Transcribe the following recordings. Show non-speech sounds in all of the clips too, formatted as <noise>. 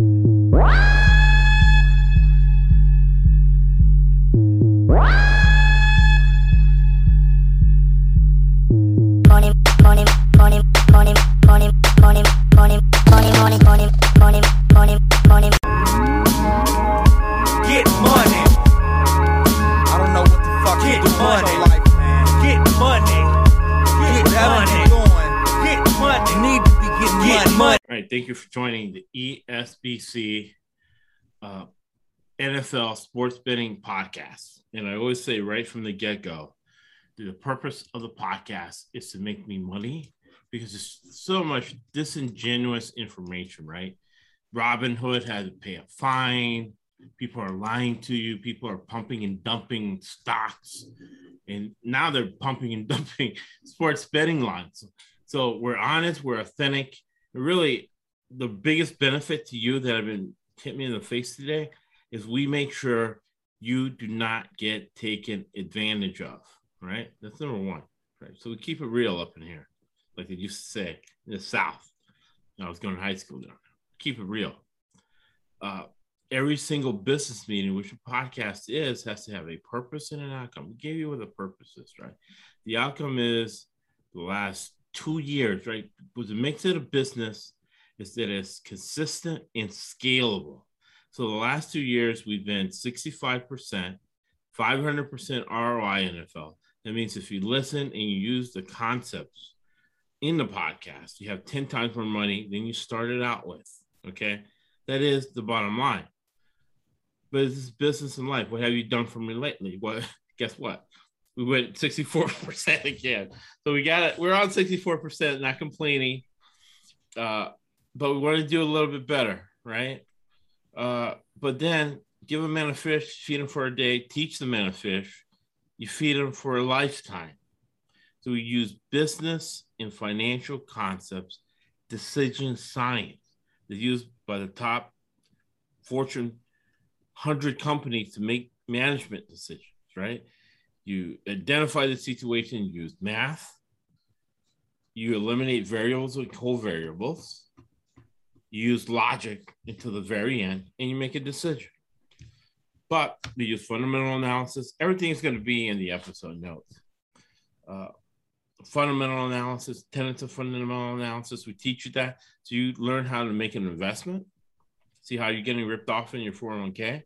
Wow! E uh, NFL Sports Betting Podcast. And I always say right from the get go, the purpose of the podcast is to make me money because there's so much disingenuous information, right? Robin Hood had to pay a fine. People are lying to you. People are pumping and dumping stocks. And now they're pumping and <laughs> dumping sports betting lines. So we're honest, we're authentic. Really, the biggest benefit to you that have been hit me in the face today is we make sure you do not get taken advantage of. Right? That's number one. Right. So we keep it real up in here, like they used to say in the South. I was going to high school there. Keep it real. Uh, every single business meeting, which a podcast is, has to have a purpose and an outcome. We gave you what the purpose is, right? The outcome is the last two years, right? Was the mix of the business is that it's consistent and scalable. So the last two years, we've been 65%, 500% ROI NFL. That means if you listen and you use the concepts in the podcast, you have 10 times more money than you started out with. Okay. That is the bottom line. But it's business and life. What have you done for me lately? Well, <laughs> guess what? We went 64% <laughs> again. So we got it. We're on 64%, not complaining. Uh, but we want to do a little bit better, right? Uh, but then give a man a fish, feed him for a day, teach the man a fish, you feed him for a lifetime. So we use business and financial concepts, decision science that's used by the top Fortune 100 companies to make management decisions, right? You identify the situation, use math, you eliminate variables and covariables, you use logic until the very end, and you make a decision. But we use fundamental analysis. Everything is going to be in the episode notes. Uh, fundamental analysis, tenets of fundamental analysis. We teach you that. So you learn how to make an investment, see how you're getting ripped off in your 401k,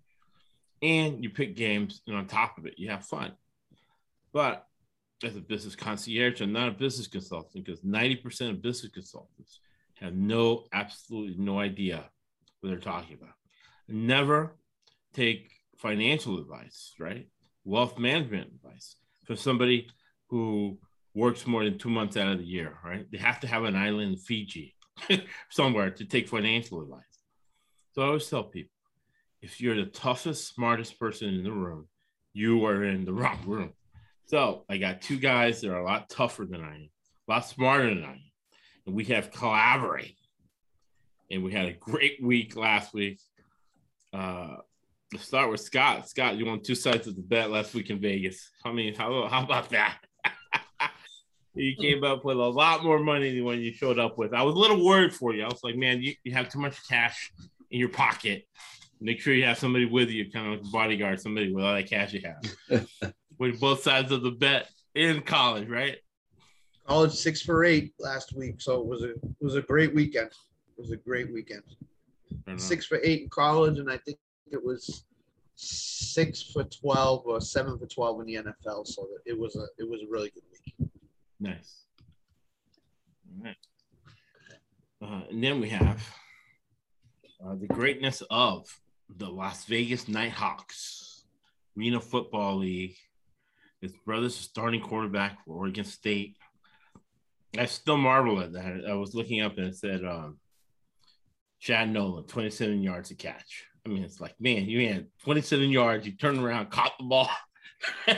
and you pick games, and on top of it, you have fun. But as a business concierge, I'm not a business consultant because 90% of business consultants have no, absolutely no idea what they're talking about. Never take financial advice, right? Wealth management advice from somebody who works more than two months out of the year, right? They have to have an island in Fiji <laughs> somewhere to take financial advice. So I always tell people if you're the toughest, smartest person in the room, you are in the <laughs> wrong room. So I got two guys that are a lot tougher than I am, a lot smarter than I am. And we have collaborate. And we had a great week last week. Uh, let's start with Scott. Scott, you won two sides of the bet last week in Vegas. I mean, how, how about that? <laughs> you came up with a lot more money than when you showed up with. I was a little worried for you. I was like, man, you, you have too much cash in your pocket. Make sure you have somebody with you, kind of like a bodyguard, somebody with all that cash you have. <laughs> with both sides of the bet in college, right? College six for eight last week, so it was a it was a great weekend. It was a great weekend. Enough. Six for eight in college, and I think it was six for twelve or seven for twelve in the NFL. So it was a it was a really good week. Nice. All right. Uh, and then we have uh, the greatness of the Las Vegas Nighthawks, Arena Football League. His brother's a starting quarterback for Oregon State. I still marvel at that. I was looking up and it said um, Chad Nolan, 27 yards to catch. I mean, it's like, man, you had 27 yards, you turned around, caught the ball. <laughs>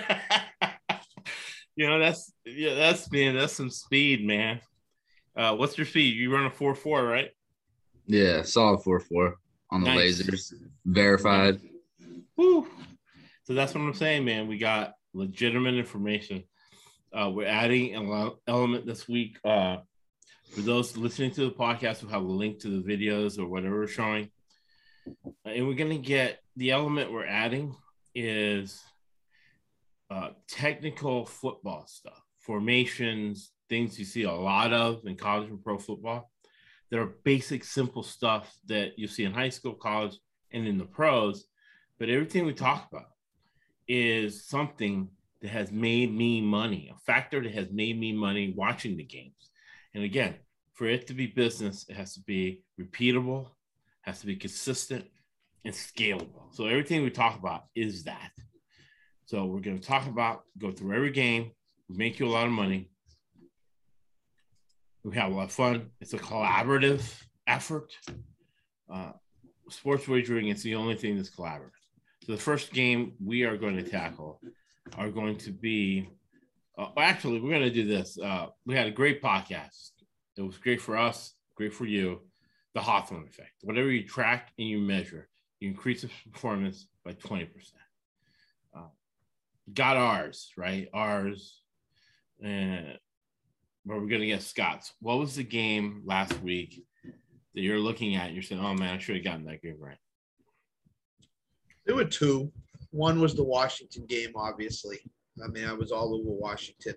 you know, that's yeah, that's man, that's some speed, man. Uh, what's your speed? You run a four four, right? Yeah, solid four four on the Nice. lasers, verified. Woo. So that's what I'm saying, man. We got legitimate information. Uh, we're adding an element this week. Uh, for those listening to the podcast, we'll have a link to the videos or whatever we're showing. and we're gonna get the element we're adding is uh, technical football stuff, formations, things you see a lot of in college and pro football. There are basic, simple stuff that you see in high school, college, and in the pros. But everything we talk about is something that has made me money, a factor that has made me money watching the games. And again, for it to be business, it has to be repeatable, has to be consistent, and scalable. So everything we talk about is that. So we're going to talk about, go through every game, make you a lot of money. We have a lot of fun. It's a collaborative effort. Uh, sports wagering is the only thing that's collaborative. So the first game we are going to tackle are going to be. Uh, actually, we're going to do this. Uh, we had a great podcast. It was great for us, great for you. The Hawthorne effect. Whatever you track and you measure, you increase the performance by 20%. Uh, got ours, right? Ours. And where we're going to get Scott's. What was the game last week that you're looking at? You're saying, oh man, I should have gotten that game right. There were two. One was the Washington game, obviously. I mean, I was all over Washington.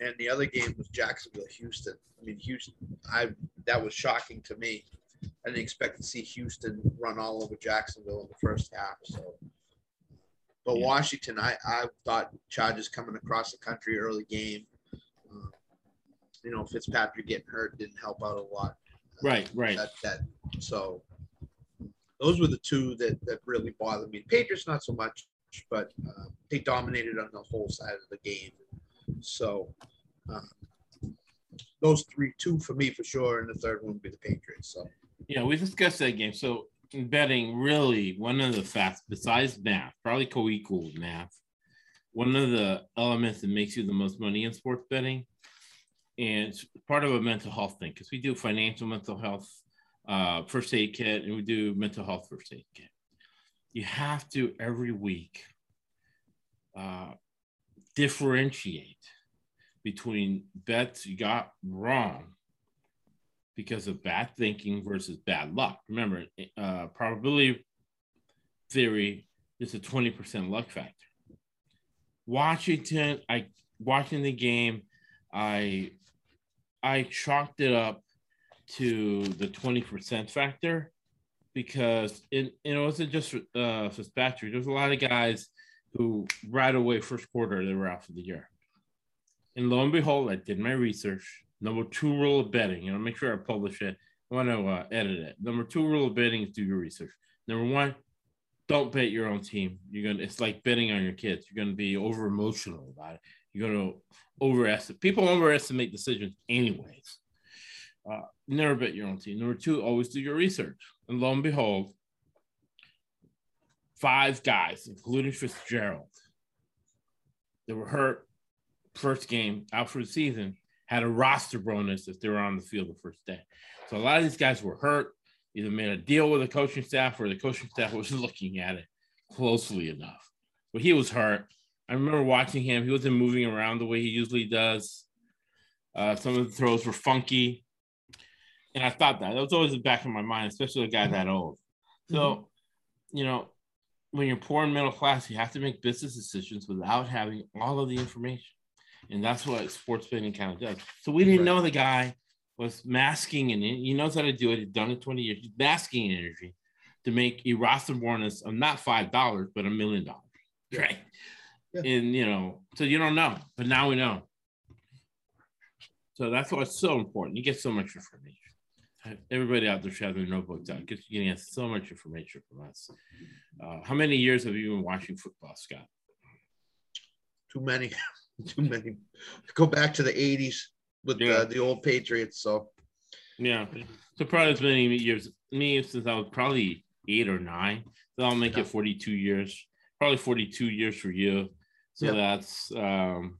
And the other game was Jacksonville, Houston. I mean, Houston. I that was shocking to me. I didn't expect to see Houston run all over Jacksonville in the first half. So, but Yeah. Washington, I I thought Chargers coming across the country early game. Uh, you know, Fitzpatrick getting hurt didn't help out a lot. Right, right. That that so those were the two that that really bothered me. Patriots not so much, but uh, they dominated on the whole side of the game. So uh, those three, two for me for sure, and the third one would be the Patriots. So Yeah, we discussed that game. So betting, really, one of the facts besides math, probably co-equal math, one of the elements that makes you the most money in sports betting, and it's part of a mental health thing because we do financial mental health uh, first aid kit and we do mental health first aid kit. You have to every week uh, differentiate between bets you got wrong because of bad thinking versus bad luck. Remember, uh, probability theory is a 20% luck factor. Washington, I watching the game, I I chalked it up to the 20% factor because it, it wasn't just uh, Fitzpatrick. There's a lot of guys who right away first quarter they were out for the year. And lo and behold, I did my research. Number two rule of betting, you know, make sure I publish it. I want to uh, edit it. Number two rule of betting is do your research. Number one, don't bet your own team. You're gonna. It's like betting on your kids. You're gonna be over emotional about it. You're gonna overestimate. People overestimate decisions, anyways. Uh, never bet your own team. Number two, always do your research. And lo and behold, five guys, including Fitzgerald, that were hurt first game out for the season, had a roster bonus if they were on the field the first day. So a lot of these guys were hurt, either made a deal with the coaching staff or the coaching staff <laughs> was looking at it closely enough. But he was hurt. I remember watching him. He wasn't moving around the way he usually does. Uh, some of the throws were funky. And I thought that. That was always in the back of my mind, especially a guy that old. So, mm-hmm. you know, when you're poor and middle class, you have to make business decisions without having all of the information. And that's what sports betting kind of does. So we didn't Right. know the guy was masking and he knows how to do it. He's done it 20 years. He's masking energy to make a roster bonus of not five dollars, but a million dollars. Right. Yeah. And you know, so you don't know, but now we know. So that's why it's so important. You get so much information. Everybody out there should have their notebooks out because you're getting so much information from us. Uh, how many years have you been watching football, Scott? too many, <laughs> too many. Go back to the '80s with Yeah. the, the old Patriots. So Yeah. So probably as many years me since I was probably eight or nine. So I'll make Yeah. it 42 years. Probably 42 years for you. So Yeah. that's um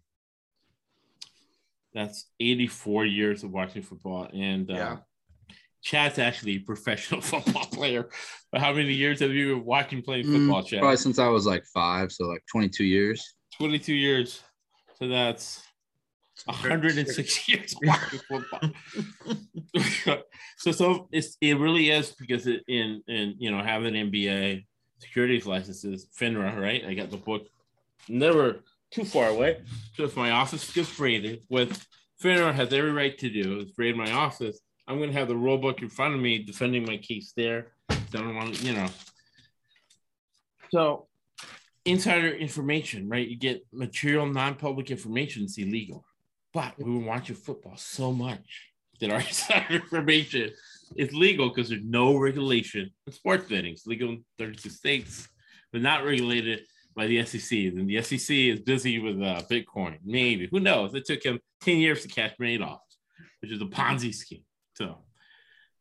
that's 84 years of watching football. And uh Yeah. Chad's actually a professional <laughs> football player. But how many years have you been watching playing Mm, football, Chad? Probably since I was like five, so like 22 years. 22 years. So that's 106 years watching football. <laughs> so so it's it really is because it, in in you know having NBA securities licenses, FINRA, right? I got the book never too far away. So if my office gets raided, with FINRA has every right to do is raid my office. I'm gonna have the rule book in front of me defending my case there. I Don't want you know. So insider information, right? You get material non-public information, it's illegal. But we were watching football so much that our <laughs> insider information is legal because there's no regulation in sports betting. It's legal in 32 states, but not regulated by the SEC. And the SEC is busy with uh, Bitcoin. Maybe who knows? It took him 10 years to catch Madoff, which is a Ponzi scheme. So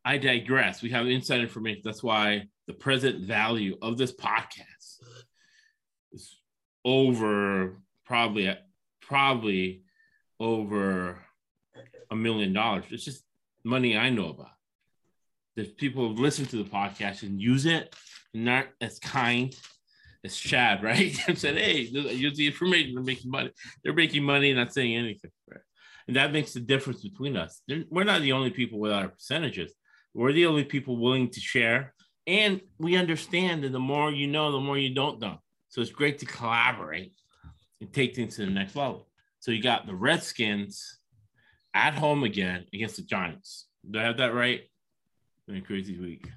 I digress. We have inside information. That's why the present value of this podcast is over probably probably over a million dollars. It's just money I know about. There's people who listen to the podcast and use it, not as kind as Chad, <laughs> right? and said, "Hey, use the information. They're making money. They're making money, not saying anything." Right? And that makes the difference between us. We're not the only people with our percentages. We're the only people willing to share, and we understand that the more you know, the more you don't know. So it's great to collaborate and take things to the next level. So you got the Redskins at home again against the Giants. Do I have that right? Been a crazy week.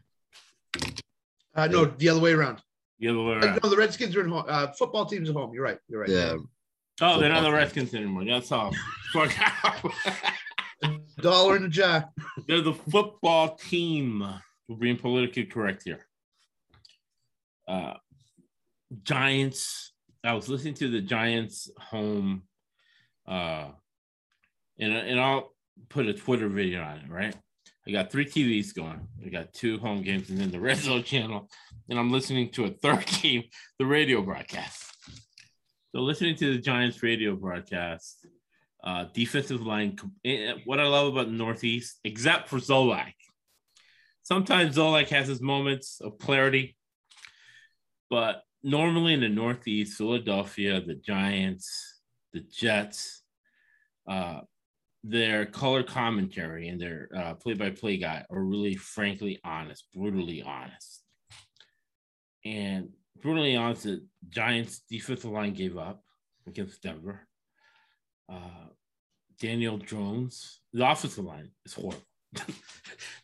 Uh, no, the other way around. The other way Uh, around. No, the Redskins are at home. Uh, football team's at home. You're right. You're right. Yeah. Oh, they're not the. Redskins anymore. That's all. <laughs> Fuck out. <laughs> Dollar in the jar. They're the football team. We're being politically correct here. Uh, Giants. I was listening to the Giants home, uh, and and I'll put a Twitter video on it. Right. I got three TVs going. I got two home games and then the Red Zone channel, and I'm listening to a third <laughs> game, the radio broadcast. So listening to the Giants radio broadcast, uh, defensive line. eh, What I love about the Northeast, except for Zolak, sometimes Zolak has his moments of clarity, but normally in the Northeast, Philadelphia, the Giants, the Jets, uh, their color commentary and their uh, play-by-play guy are really, frankly, honest, brutally honest, and brutally honest. The Giants' defensive line gave up against Denver. Uh, Daniel Jones, the offensive line is horrible. <laughs> so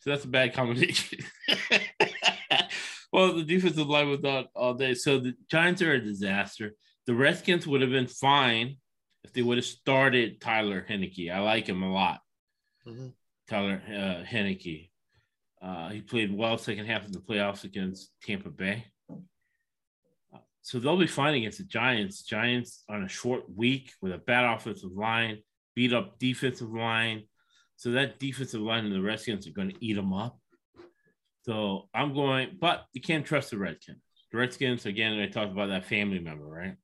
that's a bad combination. <laughs> well, the defensive line was not all day. So the Giants are a disaster. The Redskins would have been fine if they would have started Tyler Heinicke. I like him a lot. Mhm. Tyler uh, Heinicke. Uh, he played well second half of the playoffs against Tampa Bay. So they'll be fine against the Giants. Giants on a short week with a bad offensive line, beat up defensive line. So that defensive line and the Redskins are going to eat them up. So I'm going, but you can't trust the Redskins. The Redskins, again, I talked about that family member, right?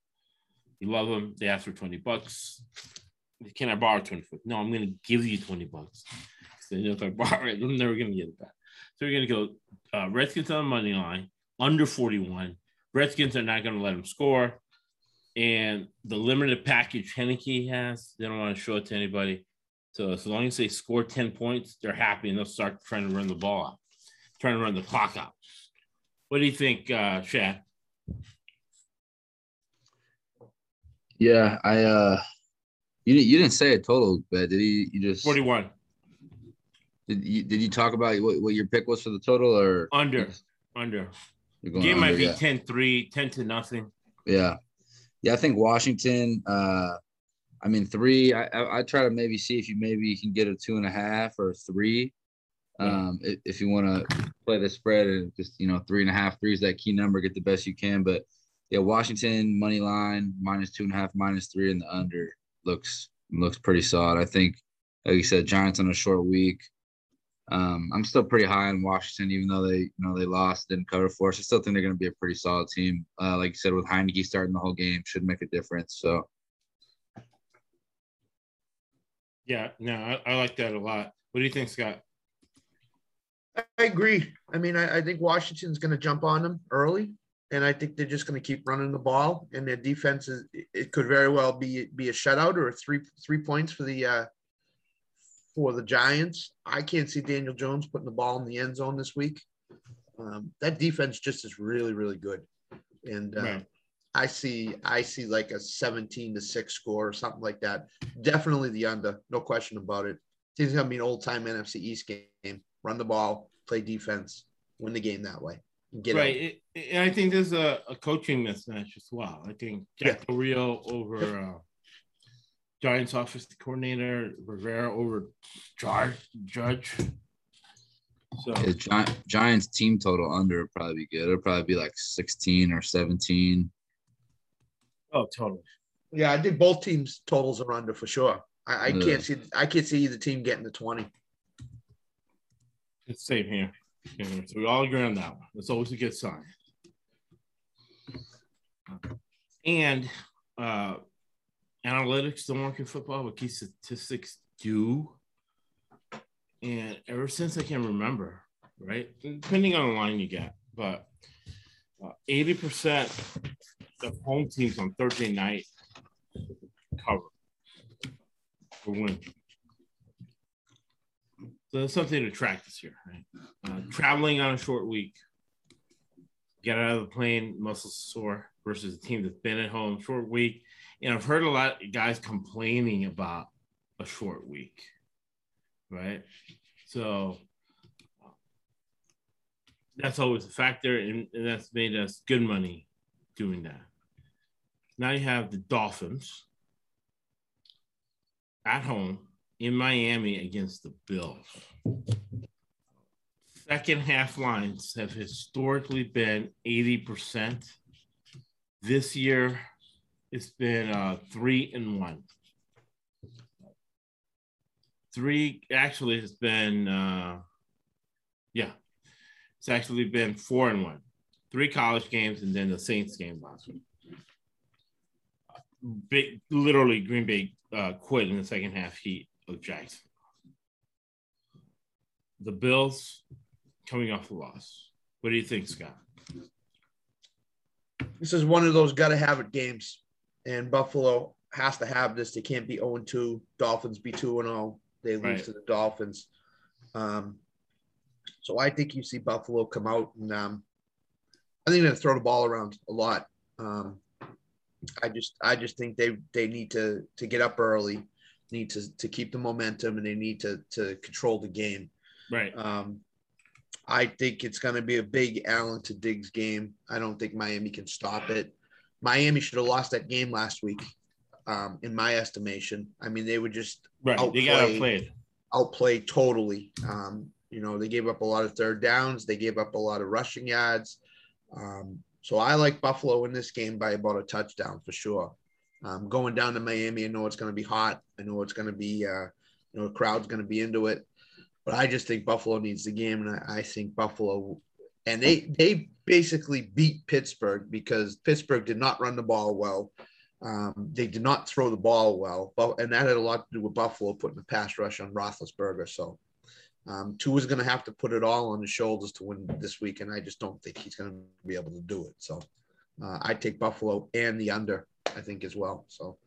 You love them. They ask for 20 bucks. Can I borrow 20 bucks? No, I'm going to give you 20 bucks. So if I borrow it, I'm never going to get it back. So we're going to go uh, Redskins on the money line, under 41. Redskins are not going to let them score. And the limited package Heinicke has, they don't want to show it to anybody. So as long as they score 10 points, they're happy and they'll start trying to run the ball out, trying to run the clock out. What do you think, uh, Shad? Yeah, I uh you didn't you didn't say a total, but did he you just 41 did you did you talk about what, what your pick was for the total or under, under. Game might be yeah. 10 3, 10 to nothing. yeah. Yeah, I think Washington, uh I mean three. I, I I try to maybe see if you maybe you can get a two and a half or three. Um if, if you want to play the spread and just you know three and a half, three is that key number, get the best you can. But yeah, Washington money line minus two and a half, minus three, and the under looks looks pretty solid. I think, like you said, Giants on a short week. Um, I'm still pretty high on Washington, even though they you know they lost, didn't cover for us. I still think they're going to be a pretty solid team. Uh, like you said, with Heinicke starting the whole game, should make a difference. So Yeah, no, I, I like that a lot. What do you think, Scott? I agree. I mean, I, I think Washington's going to jump on them early. and I think they're just going to keep running the ball. And their defense is it could very well be be a shutout or a three three points for the uh, for the Giants. I can't see Daniel Jones putting the ball in the end zone this week. Um, that defense just is really really good, and uh, I see I see like a seventeen to six score or something like that. Definitely the under, no question about it. It's gonna be an old time NFC East game. Run the ball, play defense, win the game that way. Get right. It, it- and I think there's a, a coaching mismatch as well. I think Jack Del Rio over uh, Giants office coordinator, Rivera over Judge. Judge. So Yeah, Gi- Giants team total under would probably be good. It'll probably be like 16 or 17. oh, totally. Yeah, I think both teams totals are under for sure. I, I Yeah. can't see I can't see either team getting the 20. It's same here. So we all agree on that one. That's always a good sign. And uh, analytics don't work in football, but key statistics do. And ever since I can remember, right, depending on the line you get, but uh, eighty percent of home teams on Thursday night cover for win. So that's something to track this year, right? Uh, traveling on a short week, get out of the plane, muscles sore versus a team that's been at home short week. And I've heard a lot of guys complaining about a short week, right? So that's always a factor, and, and that's made us good money doing that. Now you have the Dolphins at home in Miami against the Bills. Second half lines have historically been 80%. This year, it's been uh, three and one. Three actually it's been, uh, yeah, it's actually been four and one. Three college games and then the Saints game last week. Big, literally, Green Bay uh, quit in the second half heat of Jackson. The Bills coming off the loss. What do you think, Scott? This is one of those gotta have it games. And Buffalo has to have this. They can't be 0 2. Dolphins be 2 and 0. They lose Right. to the Dolphins. Um, so I think you see Buffalo come out and um, I think they're gonna throw the ball around a lot. Um, I just I just think they they need to to get up early, need to to keep the momentum, and they need to to control the game. Right. Um, I think it's going to be a big Allen to Diggs game. I don't think Miami can stop it. Miami should have lost that game last week, um, in my estimation. I mean, they were just Right. They got outplayed. outplayed. outplayed totally. Um, you know, they gave up a lot of third downs. They gave up a lot of rushing yards. Um, so I like Buffalo in this game by about a touchdown for sure. Um, going down to Miami, I know it's going to be hot. I know it's going to be, uh, you know, the crowd's going to be into it. But I just think Buffalo needs the game, and I, I think Buffalo, and they they basically beat Pittsburgh because Pittsburgh did not run the ball well. Um, they did not throw the ball well, but and that had a lot to do with Buffalo putting the pass rush on Roethlisberger. So um, is going to have to put it all on his shoulders to win this week, and I just don't think he's going to be able to do it. So uh, I take Buffalo and the under, I think as well. So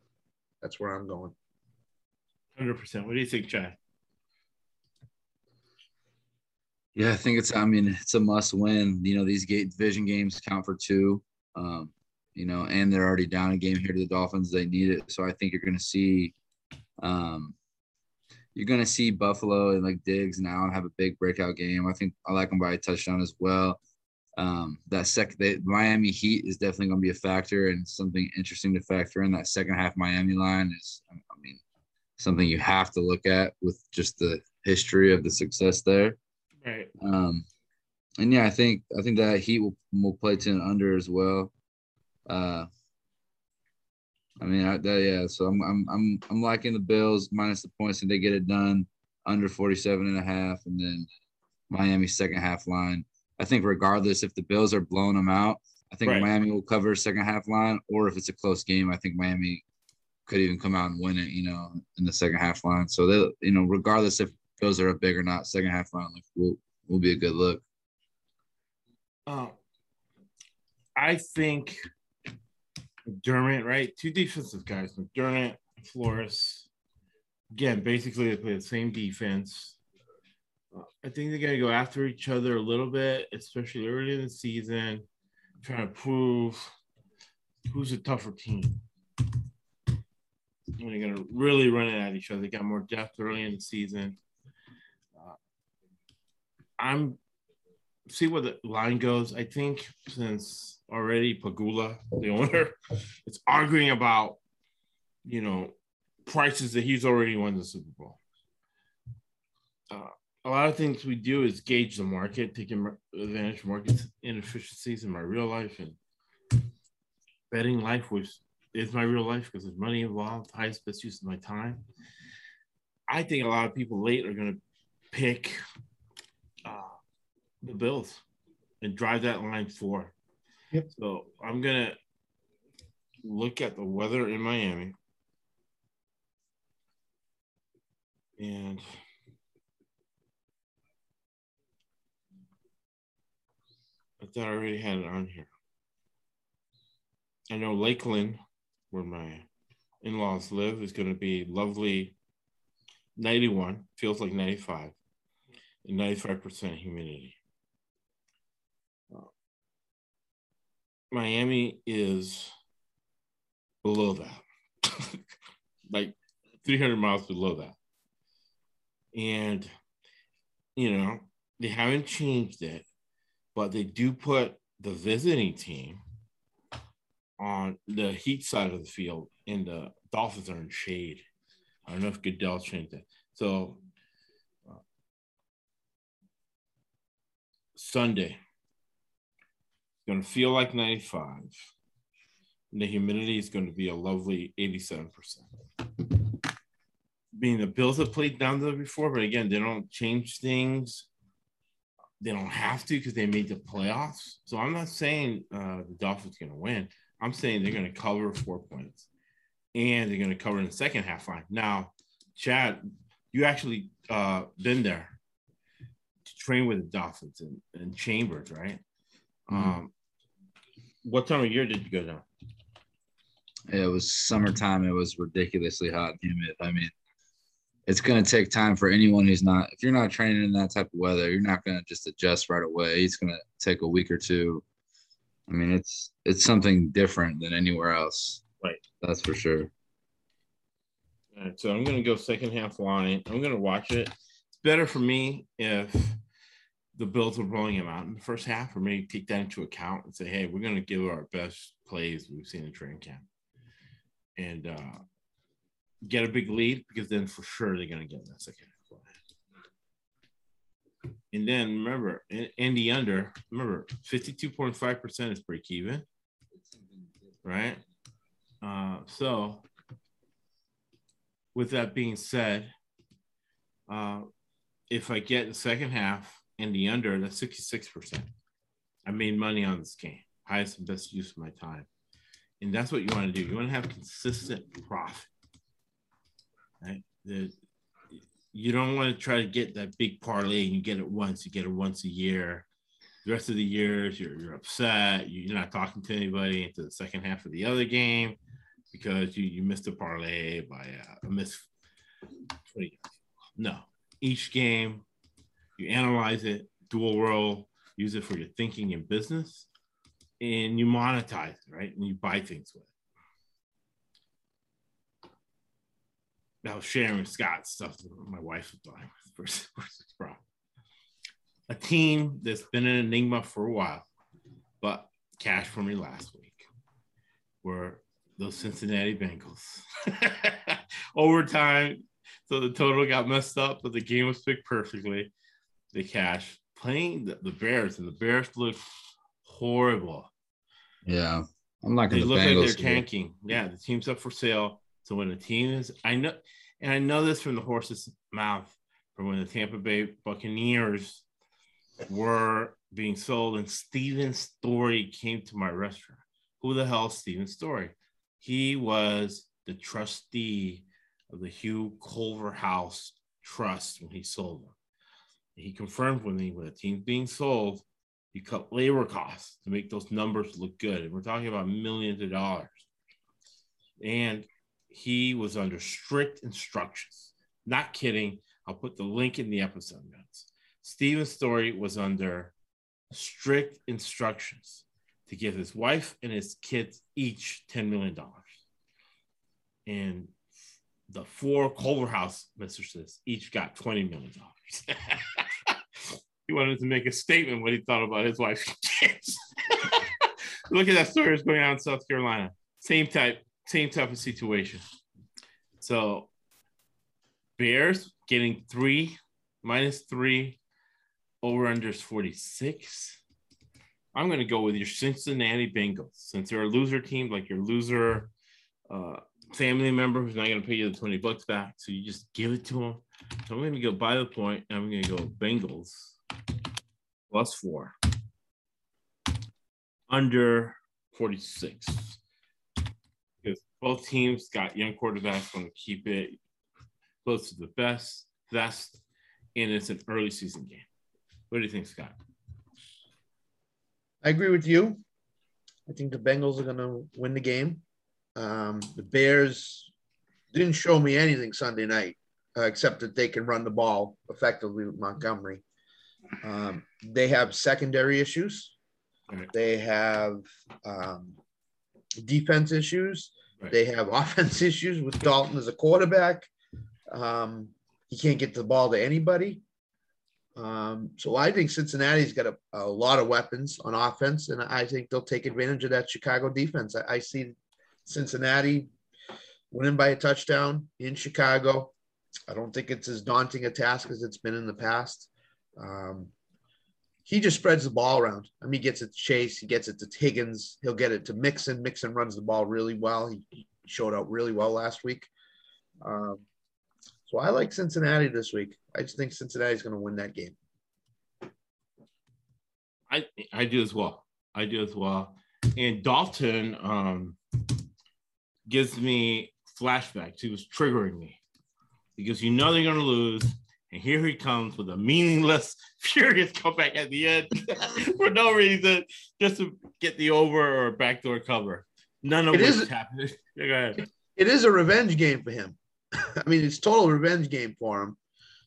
that's where I'm going. 100%. What do you think, Chad? Yeah, I think it's. I mean, it's a must win. You know, these gate division games count for two. Um, you know, and they're already down a game here to the Dolphins. They need it, so I think you're going to see, um, you're going to see Buffalo and like Diggs Allen have a big breakout game. I think I like them by a touchdown as well. Um, that second, the Miami Heat is definitely going to be a factor and something interesting to factor in. That second half Miami line is, I mean, something you have to look at with just the history of the success there. Right. Um, and yeah, I think I think that Heat will will play to an under as well. Uh, I mean, I, that, yeah. So I'm I'm I'm I'm liking the Bills minus the points and they get it done under 47 and a half, and then Miami second half line. I think regardless if the Bills are blowing them out, I think Right. Miami will cover second half line, or if it's a close game, I think Miami could even come out and win it. You know, in the second half line. So they, you know, regardless if Bills are up big or not, second half like, will will be a good look. I, I think McDermott, right? Two defensive guys, McDermott, Flores. Again, basically they play the same defense. Uh, I think they're gonna go after each other a little bit, especially early in the season, trying to prove who's a tougher team. And they're gonna really run it at each other. They got more depth early in the season. I'm see where the line goes. I think since already Pegula, the owner, <laughs> is arguing about you know prices that he's already won the Super Bowl. Uh, a lot of things we do is gauge the market, taking advantage of market inefficiencies in my real life and betting life, which is my real life because there's money involved, highest best use of my time. I think a lot of people late are going to pick the Bills and drive that line four. Yep. So I'm going to look at the weather in Miami. And I thought I already had it on here. I know Lakeland, where my in laws live, is going to be lovely 91, feels like 95, and 95% humidity. Miami is below that, <laughs> like 300 miles below that. And, you know, they haven't changed it, but they do put the visiting team on the heat side of the field, and the Dolphins are in shade. I don't know if Goodell changed that. So, uh, Sunday, going to feel like 95. And the humidity is going to be a lovely 87%. Being the Bills have played down there before, but again, they don't change things. They don't have to because they made the playoffs. So I'm not saying uh, the Dolphins going to win. I'm saying they're going to cover four points, and they're going to cover in the second half line. Now, Chad, you actually uh, been there to train with the Dolphins and Chambers, right? Mhm. Um, what time of year did you go down? It was summertime. It was ridiculously hot and humid. I mean, it's going to take time for anyone who's not, if you're not training in that type of weather, you're not going to just adjust right away. It's going to take a week or two. I mean, it's it's something different than anywhere else. Right. That's for sure. All right, so I'm going to go second half line. I'm going to watch it. It's better for me if the Bills are rolling him out in the first half, or maybe take that into account and say, hey, we're going to give our best plays we've seen in training camp and uh, get a big lead because then for sure they're going to get in that second half. And then remember, in, in the under, remember, 52.5% is break even, right? Uh, so, with that being said, uh, if I get the second half and the under, that's 66%. I made money on this game. Highest and best use of my time. And that's what you want to do. You want to have consistent profit. Right? The, you don't want to try to get that big parlay and you get it once, you get it once a year. The rest of the years, you're, you're upset. You're not talking to anybody into the second half of the other game because you, you missed a parlay by uh, a miss. No, each game, you analyze it, dual role, use it for your thinking and business, and you monetize it, right? And you buy things with it. Now, sharing Scott stuff my wife was buying <laughs> versus, versus Bro. A team that's been an enigma for a while, but cash for me last week were those Cincinnati Bengals. <laughs> Overtime, so the total got messed up, but the game was picked perfectly. The cash playing the, the Bears, and the Bears look horrible. Yeah. I'm not. They the look like they're tanking. Yeah, the team's up for sale. So when a team is, I know, and I know this from the horse's mouth, from when the Tampa Bay Buccaneers were being sold, and Steven Story came to my restaurant. Who the hell is Steven Story? He was the trustee of the Hugh Culverhouse Trust when he sold them. He confirmed with me when the team's being sold, He cut labor costs to make those numbers look good. And we're talking about millions of dollars. And he was under strict instructions. Not kidding. I'll put the link in the episode notes. Steven Story was under strict instructions to give his wife and his kids each $10 million. And the four Culverhouse mistresses each got $20 million. <laughs> he wanted to make a statement what he thought about his wife's kids. <laughs> Look at that story that's going on in South Carolina. Same type, same type of situation. So Bears getting three minus three over unders 46. I'm going to go with your Cincinnati Bengals since they're a loser team, like your loser uh, family member who's not going to pay you the 20 bucks back. So you just give it to them. So I'm going to go by the point, and I'm going to go Bengals plus four under 46. Because both teams got young quarterbacks, want to keep it close to the best, best, and it's an early season game. What do you think, Scott? I agree with you. I think the Bengals are going to win the game. Um, the Bears didn't show me anything Sunday night uh, except that they can run the ball effectively with Montgomery. Um, they have secondary issues. Right. They have um, defense issues. Right. They have <laughs> offense issues with Dalton as a quarterback. Um, he can't get the ball to anybody. Um, so I think Cincinnati's got a, a lot of weapons on offense, and I think they'll take advantage of that Chicago defense. I, I see Cincinnati winning by a touchdown in Chicago. I don't think it's as daunting a task as it's been in the past. Um, he just spreads the ball around. I mean, he gets it to Chase, he gets it to Higgins, he'll get it to Mixon. Mixon runs the ball really well. He, showed out really well last week. Um, so I like Cincinnati this week. I just think Cincinnati's going to win that game. I I do as well. I do as well. And Dalton um, gives me flashbacks. He was triggering me because you know they're going to lose. And here he comes with a meaningless, <laughs> furious comeback at the end <laughs> for no reason, just to get the over or backdoor cover. None of It which is- happened. <laughs> Yeah, go ahead. It is a revenge game for him. I mean, it's total revenge game for him.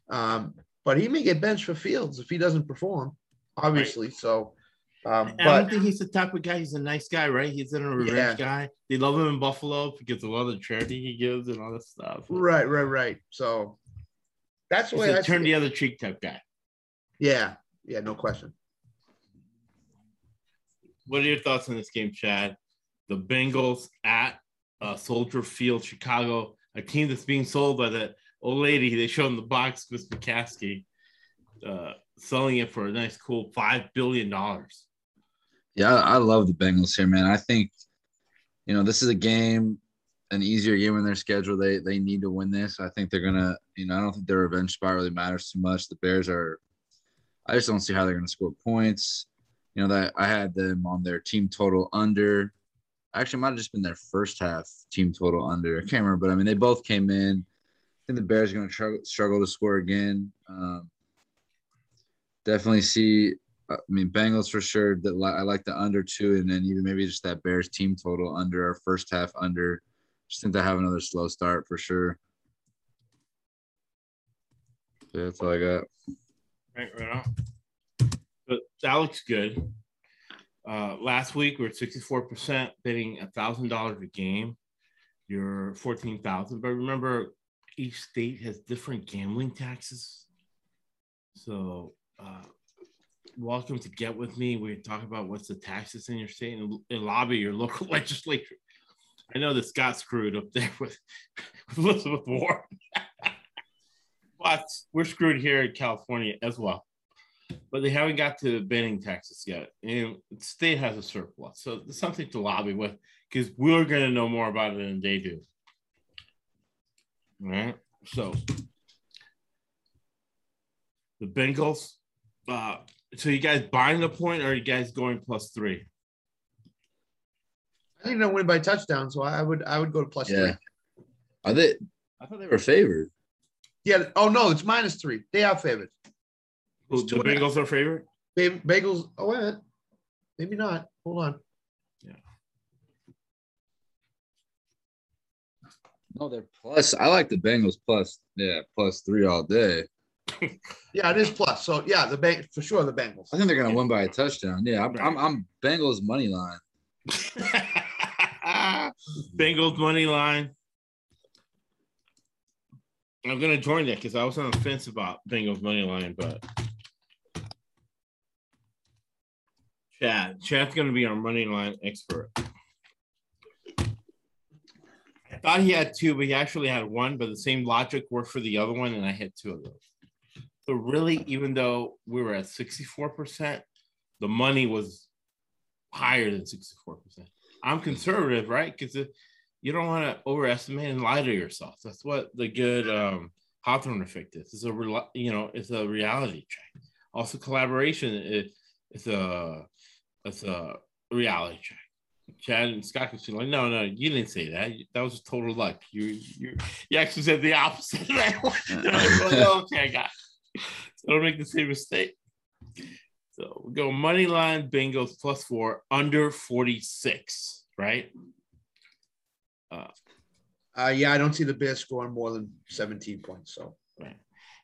Um, but he may get benched for Fields if he doesn't perform, obviously. So, um, And I don't think he's the type of guy. He's a nice guy, right? He's an a Yeah. guy. They love him in Buffalo because of all the charity he gives and all this stuff. right, right, right. So that's the way I turn the other cheek type guy. Yeah, yeah, no question. What are your thoughts on this game, Chad? The Bengals at uh, Soldier Field, Chicago, a team that's being sold by the old lady. They showed in the box, Miss McCaskey, uh, selling it for a nice, cool five billion dollars. Yeah, I love the Bengals here, man. I think, you know, this is a game, an easier game in their schedule. They they need to win this. I think they're gonna, you know, I don't think their revenge spot really matters too much. The Bears are, I just don't see how they're gonna score points. You know that I had them on their team total under. Actually, might have just been their first half team total under. I can't remember, but I mean, they both came in. I think the Bears are going to struggle, struggle to score again. Um, definitely see I mean, Bengals for sure. That I like the under two, and then even maybe just that Bears team total under our first half under. Just think they have another slow start for sure. Yeah, that's all I got. Right, right on. But that looks good. Uh, last week we are at 64% bidding a thousand dollars a game. You're 14,000. But remember, each state has different gambling taxes. So uh, welcome to Get With Me. We talk about what's the taxes in your state and, and lobby your <laughs> local legislature. I know this got screwed up there <laughs> with, Elizabeth Warren. <laughs> but we're screwed here in California as well. But they haven't got to betting taxes yet. And the state has a surplus. So there's something to lobby with because we're going to know more about it than they do. All right. So the Bengals. Uh, so you guys buying the point or are you guys going plus three? I think they'll win by touchdown, so I would I would go to plus three. Yeah. Are they? I thought they were favored. Yeah. Oh no, it's minus three. They are favored. Who, It's two the and a half. Bengals are favorite? Ba- Bagels. Oh, wait. Maybe not. Hold on. Yeah. No, they're plus. I like the Bengals plus. Yeah, plus three all day. Yeah, it is plus. So yeah, the bank for sure. The Bengals. I think they're gonna win by a <laughs> touchdown. Yeah, I'm I'm, I'm Bengals money line. <laughs> Bengals money line. I'm gonna join that because I was on the fence about Bengals money line, but Chad, Chad's gonna be our money line expert. I thought he had two, but he actually had one. But the same logic worked for the other one, and I had two of those. So really, even though we were at 64%, the money was higher than 64%. I'm conservative, right? Because you don't want to overestimate and lie to yourself. That's what the good um, Hawthorne effect is. It's a rela- you know, it's a reality check. Also, collaboration is it's a it's a reality check. Chad and Scott can say like, no, no, you didn't say that. That was total luck. You you you actually said the opposite. <laughs> <laughs> like, okay, I got. It. So don't make the same mistake. So we go money line Bengals plus four under 46, right? Uh, yeah, I don't see the Bears scoring more than 17 points. So Right.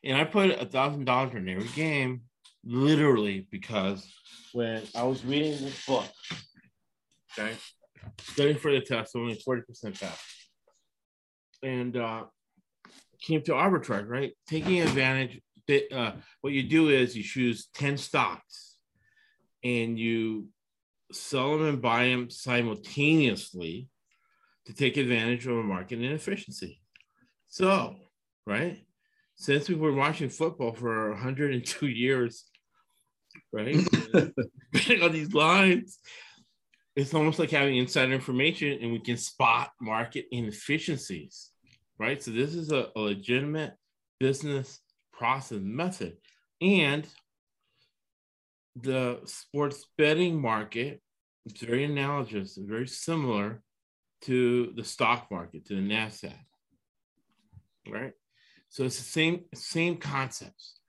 And I put a thousand dollars in every game, literally because when I was reading this book, okay, studying for the test, only 40% pass. And uh came to arbitrage, right? Taking advantage. That, uh, what you do is you choose 10 stocks and you sell them and buy them simultaneously to take advantage of a market inefficiency. So, right? Since we were watching football for 102 years, right? <laughs> on these lines, it's almost like having insider information and we can spot market inefficiencies, right? So, this is a, a legitimate business process method. And the sports betting market is very analogous, very similar to the stock market, to the NASDAQ, right? So it's the same same concepts.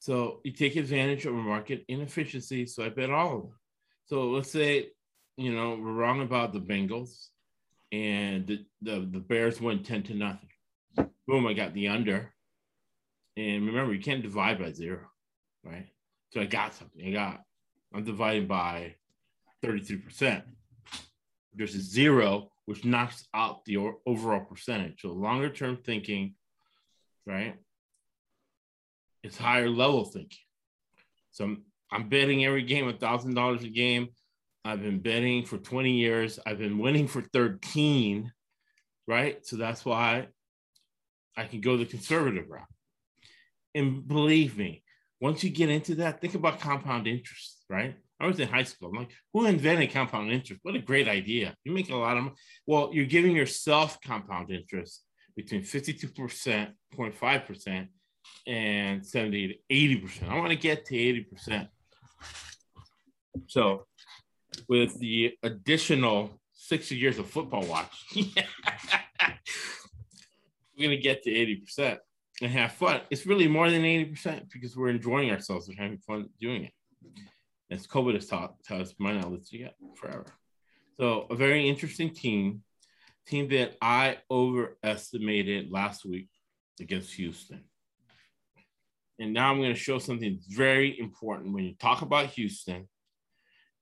So you take advantage of a market inefficiency. So I bet all of them. So let's say, you know, we're wrong about the Bengals and the, the, the Bears win 10 to nothing. Boom, I got the under. And remember, you can't divide by zero, right? So I got something. I got, I'm dividing by 33%. There's a zero, which knocks out the overall percentage. So longer term thinking, right? It's higher level thinking. So I'm, I'm betting every game a thousand dollars a game. I've been betting for 20 years. I've been winning for 13, right? So that's why I can go the conservative route. And believe me, once you get into that, think about compound interest, right? I was in high school. I'm like, who invented compound interest? What a great idea. You make a lot of money. Well, you're giving yourself compound interest between 52%, 0.5%, and 70 to 80%. I want to get to 80%. So, with the additional 60 years of football watch, <laughs> we're going to get to 80% and have fun. It's really more than 80% because we're enjoying ourselves and having fun doing it. As COVID has taught, taught us, not let you get forever. So, a very interesting team, team that I overestimated last week against Houston. And now I'm going to show something very important when you talk about Houston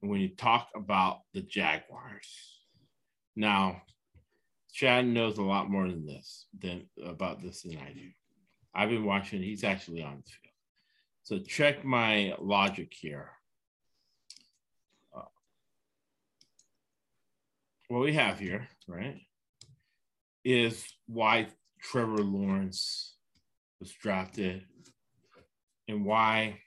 and when you talk about the Jaguars. Now, Chad knows a lot more than this than about this than I do. I've been watching, he's actually on the field. So check my logic here. Uh, what we have here, right, is why Trevor Lawrence was drafted and why,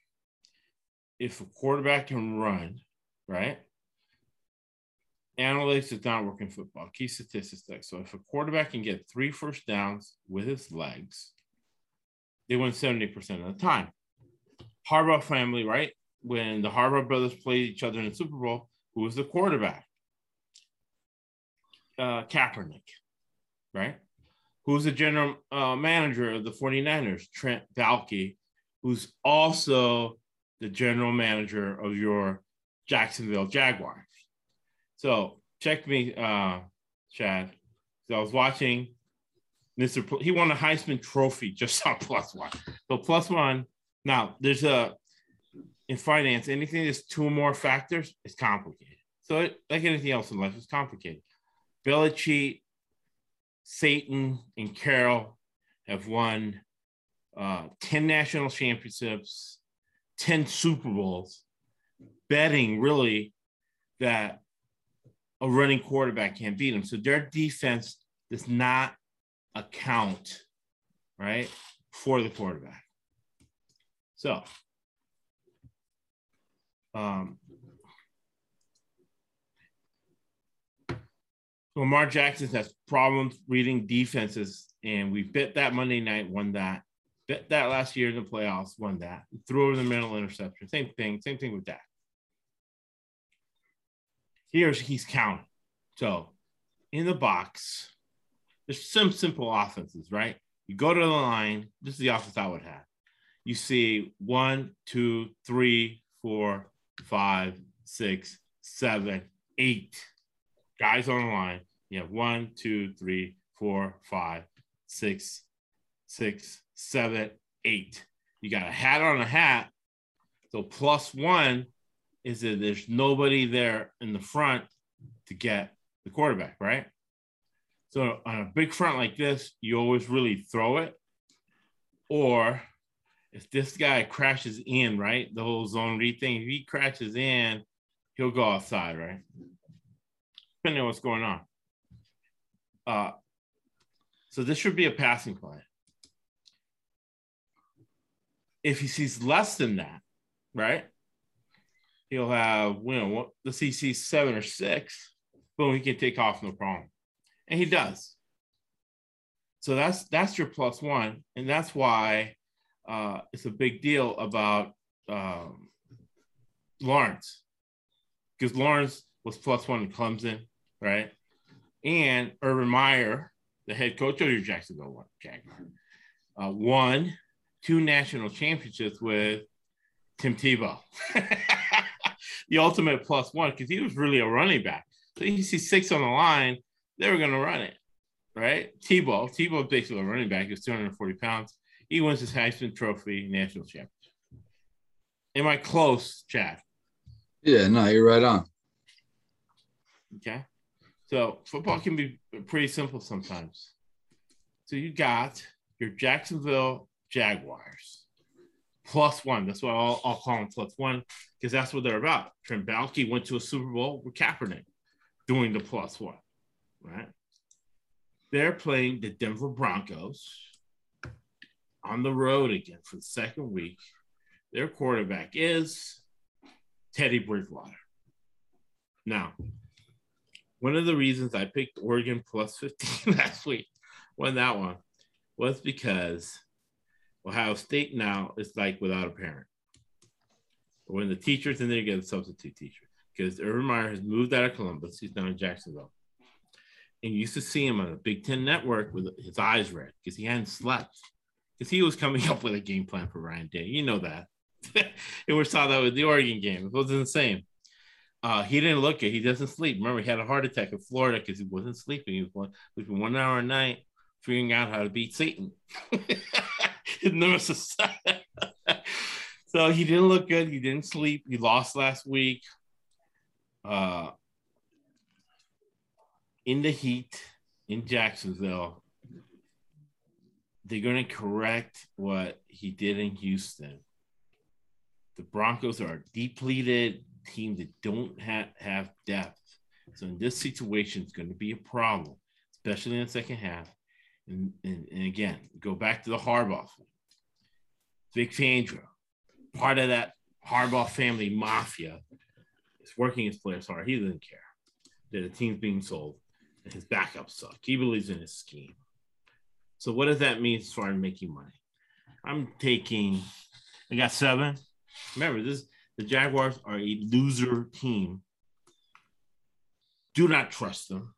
if a quarterback can run, right? Analytics does not work in football. Key statistics. So if a quarterback can get three first downs with his legs, they win 70% of the time. Harbaugh family, right? When the Harbaugh brothers played each other in the Super Bowl, who was the quarterback? Uh, Kaepernick, right? Who's the general uh, manager of the 49ers? Trent Baalke, who's also the general manager of your Jacksonville Jaguars. So check me, uh, Chad. So I was watching Mr. He won a Heisman Trophy just <laughs> on plus one. So plus one. Now there's a in finance anything that's two or more factors is complicated. So it, like anything else in life, it's complicated. Belichick, Saban, and Carroll have won uh, 10 national championships, 10 Super Bowls, betting really that a running quarterback can't beat them. So their defense does not account, right, for the quarterback. So, um, Lamar Jackson has problems reading defenses, and we bet that Monday night, won that. Bet that last year in the playoffs, won that. Threw over the middle interception. Same thing. Same thing with that. Here's he's counting. So in the box, there's some simple offenses, right? You go to the line. This is the offense I would have. You see one, two, three, four, five, six, seven, eight guys on the line. You have one, two, three, four, five, six, six, seven, eight. You got a hat on a hat. So plus one is that there's nobody there in the front to get the quarterback, right? So on a big front like this, you always really throw it. Or if this guy crashes in, right, the whole zone read thing, if he crashes in, he'll go outside, right? Depending on what's going on. Uh, so this should be a passing play. If he sees less than that, right, he'll have, you know, the CC seven or six, boom, he can take off no problem. And he does. So that's that's your plus one. And that's why uh, it's a big deal about um, Lawrence. Because Lawrence was plus one in Clemson, right? And Urban Meyer, the head coach of your Jacksonville Jaguar, uh, won two national championships with Tim Tebow. <laughs> the ultimate plus one because he was really a running back. So you see six on the line, they were going to run it, right? Tebow, Tebow basically a running back. He was 240 pounds. He wins his Heisman Trophy national championship. Am I close, Chad? Yeah, no, you're right on. Okay. So football can be pretty simple sometimes. So you got your Jacksonville Jaguars plus one. That's why I'll, I'll call them plus one because that's what they're about. Trent Baalke went to a Super Bowl with Kaepernick doing the plus one, right? They're playing the Denver Broncos on the road again for the second week. Their quarterback is Teddy Bridgewater. Now, one of the reasons I picked Oregon plus 15 <laughs> last week, won that one, was because Ohio State now is like without a parent. When the teacher's in there, you get a substitute teacher because Urban Meyer has moved out of Columbus. He's now in Jacksonville. And you used to see him on the Big Ten Network with his eyes red because he hadn't slept. Because he was coming <laughs> up with a game plan for Ryan Day. You know that. and we saw that with the Oregon game. It wasn't the same. Uh, he didn't look it. He doesn't sleep. Remember, he had a heart attack in Florida because he wasn't sleeping. He was one, sleeping one hour a night, figuring out how to beat Saban. <laughs> <laughs> So he didn't look good. He didn't sleep. He lost last week. Uh, in the heat in Jacksonville, they're going to correct what he did in Houston. The Broncos are a depleted team that don't have, have depth. So in this situation, it's going to be a problem, especially in the second half. And, and, and again, go back to the Harbaugh. Vic Fangio, part of that Harbaugh family mafia, is working his players hard. He doesn't care that the team's being sold his backups suck. He believes in his scheme. So what does that mean as far as making money? I'm taking. I got seven. Remember, this the Jaguars are a loser team. Do not trust them.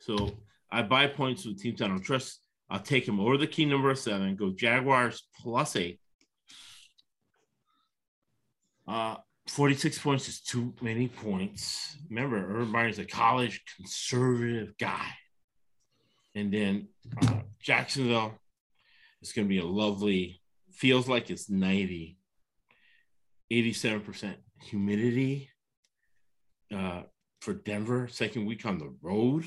So I buy points with teams I don't trust. I'll take him over the key number seven. Go Jaguars plus eight. Uh, 46 points is too many points. Remember, Urban Meyer's a college conservative guy. And then uh, Jacksonville is going to be a lovely, feels like it's 90, 87% humidity uh, for Denver, second week on the road.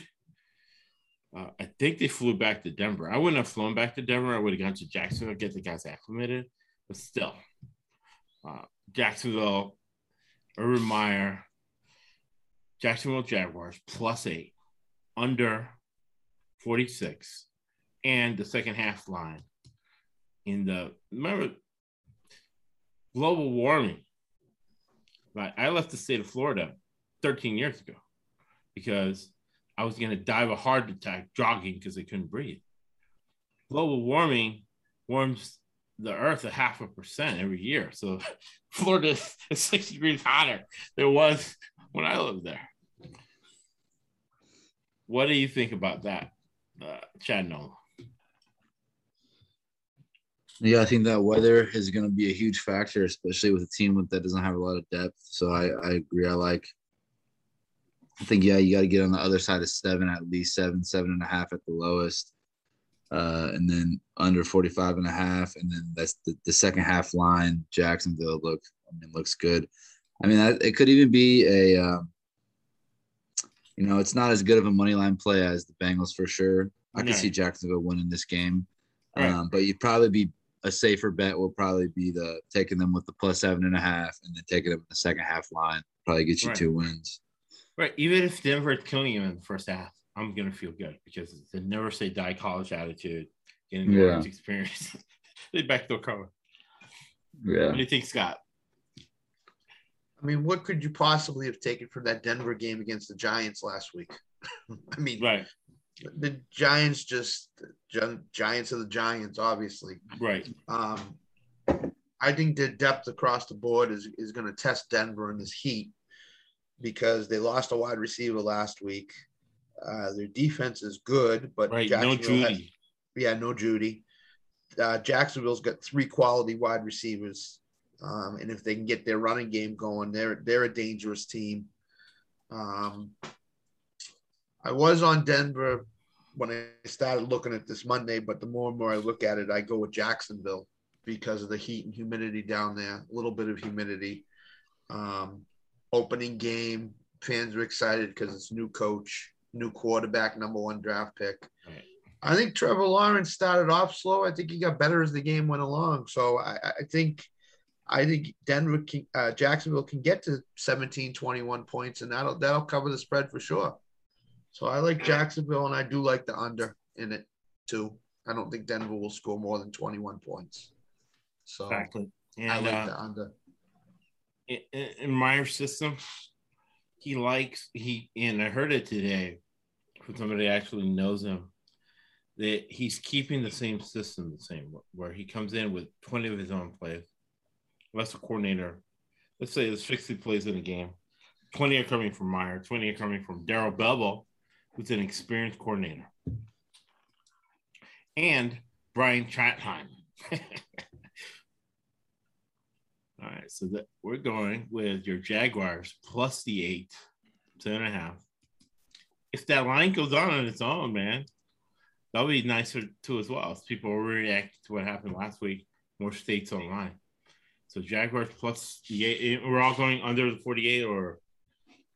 Uh, I think they flew back to Denver. I wouldn't have flown back to Denver. I would have gone to Jacksonville, get the guys acclimated. But still, uh, Jacksonville, Urban Meyer, Jacksonville Jaguars plus eight, under 46, and the second half line in the remember global warming. Like I left the state of Florida 13 years ago because I was going to die of a heart attack jogging because I couldn't breathe. Global warming warms the earth a half a percent every year. So <laughs> Florida is six degrees hotter than it was when I lived there. What do you think about that, uh? Yeah, I think that weather is going to be a huge factor, especially with a team that doesn't have a lot of depth. So I, I agree. I like. I think yeah, you got to get on the other side of seven at least seven, seven and a half at the lowest, uh, and then under 45 and a half, and then that's the, the second half line. Jacksonville look, I mean, looks good. I mean, that, it could even be a, um, you know, it's not as good of a money line play as the Bengals for sure. I No. could see Jacksonville winning this game, Right. um, but you'd probably be a safer bet will probably be the taking them with the plus seven and a half, and then taking them in the second half line. Probably get you Right. two wins. Right. Even if Denver is killing you in the first half, I'm gonna feel good because it's the never say die college attitude, getting the Yeah. orange experience. <laughs> they backdoor cover. Yeah. What do you think, Scott? I mean, what could you possibly have taken from that Denver game against the Giants last week? <laughs> I mean, Right. the Giants just Giants are the Giants, obviously. Right. Um, I think the depth across the board is is going to test Denver in this heat because they lost a wide receiver last week. Uh, their defense is good, but Right. No Jacksonville has- Jeudy. yeah, no Jeudy. Uh, Jacksonville's got three quality wide receivers, um, and if they can get their running game going, they're they're a dangerous team. Um, I was on Denver when I started looking at this Monday, but the more and more I look at it, I go with Jacksonville because of the heat and humidity down there. A little bit of humidity. Um, opening game, fans are excited because it's new coach, new quarterback, number one draft pick. Right. I think Trevor Lawrence started off slow. I think he got better as the game went along. So I, I think I think Denver can, uh, Jacksonville can get to 17, 21 points, and that'll that'll cover the spread for sure. So I like Jacksonville, and I do like the under in it too. I don't think Denver will score more than 21 points. So Exactly. I like uh, the under. in, in in Meyer's system, he likes he and I heard it today from somebody actually knows him that he's keeping the same system the same where he comes in with 20 of his own plays. Unless a coordinator, let's say there's 60 plays in a game, 20 are coming from Meyer, 20 are coming from Darrell Bevell, who's an experienced coordinator. And Brian Tratheim. <laughs> All right, so that we're going with your Jaguars plus the eight, seven and a half. If that line goes on on its own, man, that'll be nicer too as well. As people react to what happened last week, more states online. So Jaguars plus the eight. We're all going under the forty-eight or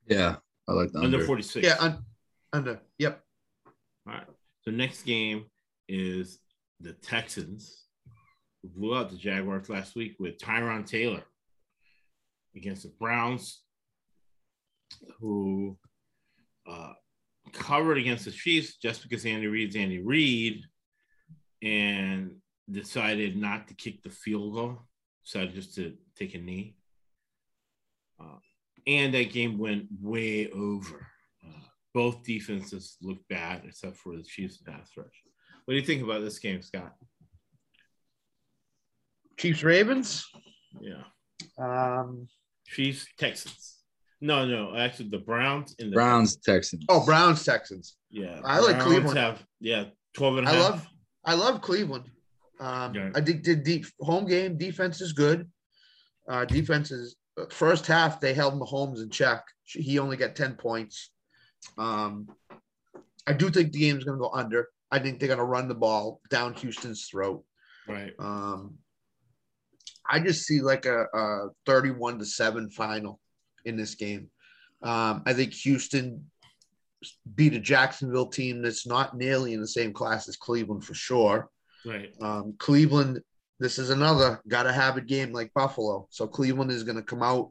Yeah. I like that under, under. forty-six. Yeah, un- under. Yep. All right. So next game is the Texans, who blew out the Jaguars last week with Tyrod Taylor against the Browns, who uh, covered against the Chiefs just because Andy Reid's Andy Reid and decided not to kick the field goal, decided just to take a knee. Uh, and that game went way over. Uh, both defenses looked bad except for the Chiefs pass rush. What do you think about this game, Scott? Chiefs Ravens. Yeah, Um, Chiefs Texans. No, no, actually the Browns and the Browns, Texans. oh, Browns Texans. Yeah, I like Browns Cleveland. Have yeah, 12 and a I half. love I love Cleveland. Um, Yeah. I think the deep home game defense is good. Uh, defense is first half they held Mahomes in check. He only got 10 points. Um, I do think the game's going to go under. I think they're going to run the ball down Houston's throat. Right. Um, I just see like a, a 31 to 7 final in this game. Um, I think Houston beat a Jacksonville team that's not nearly in the same class as Cleveland for sure. Right. Um, Cleveland, this is another got to have a game like Buffalo. So Cleveland is going to come out,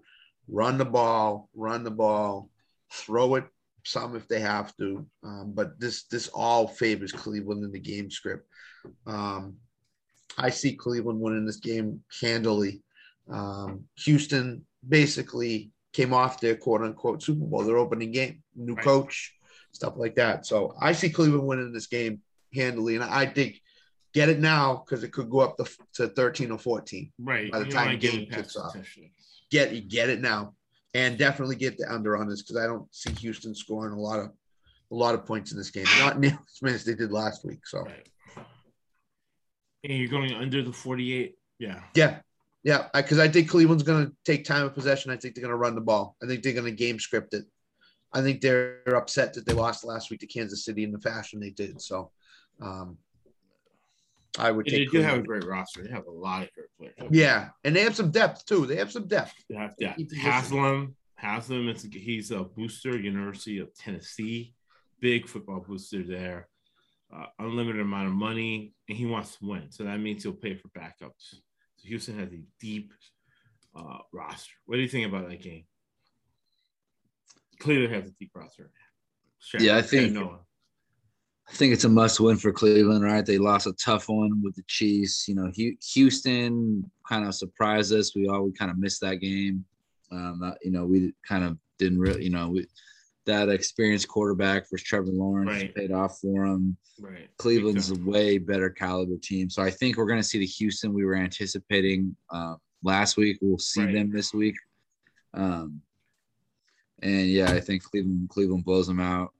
run the ball, run the ball, throw it some if they have to. Um, but this this all favors Cleveland in the game script. Um, I see Cleveland winning this game handily. Um, Houston basically came off their quote unquote Super Bowl, their opening game, new Right. coach, stuff like that. So I see Cleveland winning this game handily, and I think get it now because it could go up to, to 13 or 14. Right. By the You time the game kicks off. Get it, get it now, and definitely get the under on this because I don't see Houston scoring a lot of a lot of points in this game, not nearly as many as they did last week. So Right. And you're going under the 48. Yeah. yeah, yeah, because I, think Cleveland's going to take time of possession. I think they're going to run the ball. I think they're going to game script it. I think they're upset that they lost last week to Kansas City in the fashion they did. So um, I would they do have a great roster. They have a lot of great players. Yeah, and they have some depth too. They have some depth. They have position. Haslam. Haslam is he's a booster, University of Tennessee. Big football booster there. Uh, unlimited amount of money, and he wants to win. So that means he'll pay for backups. Houston has a deep uh, roster. What do you think about that game? Cleveland has a deep roster. Sure. Yeah, I think- I think it's a must win for Cleveland, right? They lost a tough one with the Chiefs. You know, Houston kind of surprised us. We all we kind of missed that game. Um, uh, you know, we kind of didn't really, you know, we, that experienced quarterback for Trevor Lawrence Right. paid off for him. right. Cleveland's a way better caliber team. So I think we're going to see the Houston we were anticipating uh, last week. We'll see Right. them this week. Um, and yeah, I think Cleveland Cleveland blows them out,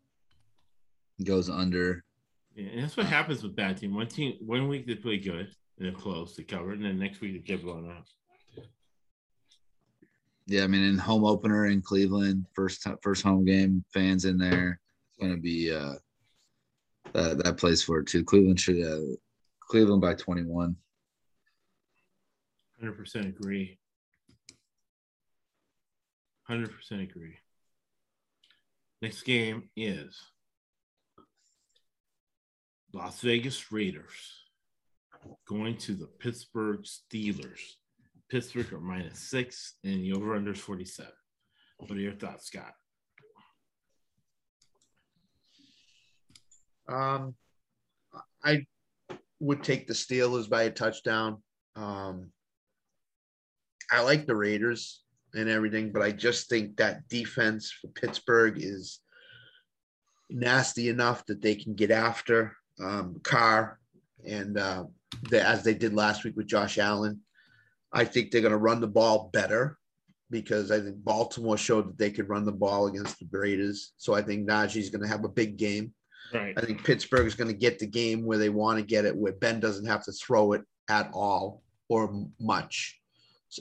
goes under. Yeah, and that's what happens with bad team. One team, one week they play good and they're close, they cover, and then next week they get blown out. Yeah, I mean, in home opener in Cleveland, first first home game, fans in there. It's to be uh, that that plays for it too. Cleveland should uh, Cleveland by twenty one. Hundred percent agree. Hundred percent agree. Next game is Las Vegas Raiders going to the Pittsburgh Steelers. Pittsburgh are minus six, and the over under is 47. What are your thoughts, Scott? Um, I would take the Steelers by a touchdown. Um, I like the Raiders and everything, but I just think that defense for Pittsburgh is nasty enough that they can get after um, Carr and uh, the, as they did last week with Josh Allen. I think they're going to run the ball better because I think Baltimore showed that they could run the ball against the Raiders. So I think Najee's going to have a big game. Right. I think Pittsburgh is going to get the game where they want to get it, where Ben doesn't have to throw it at all or much.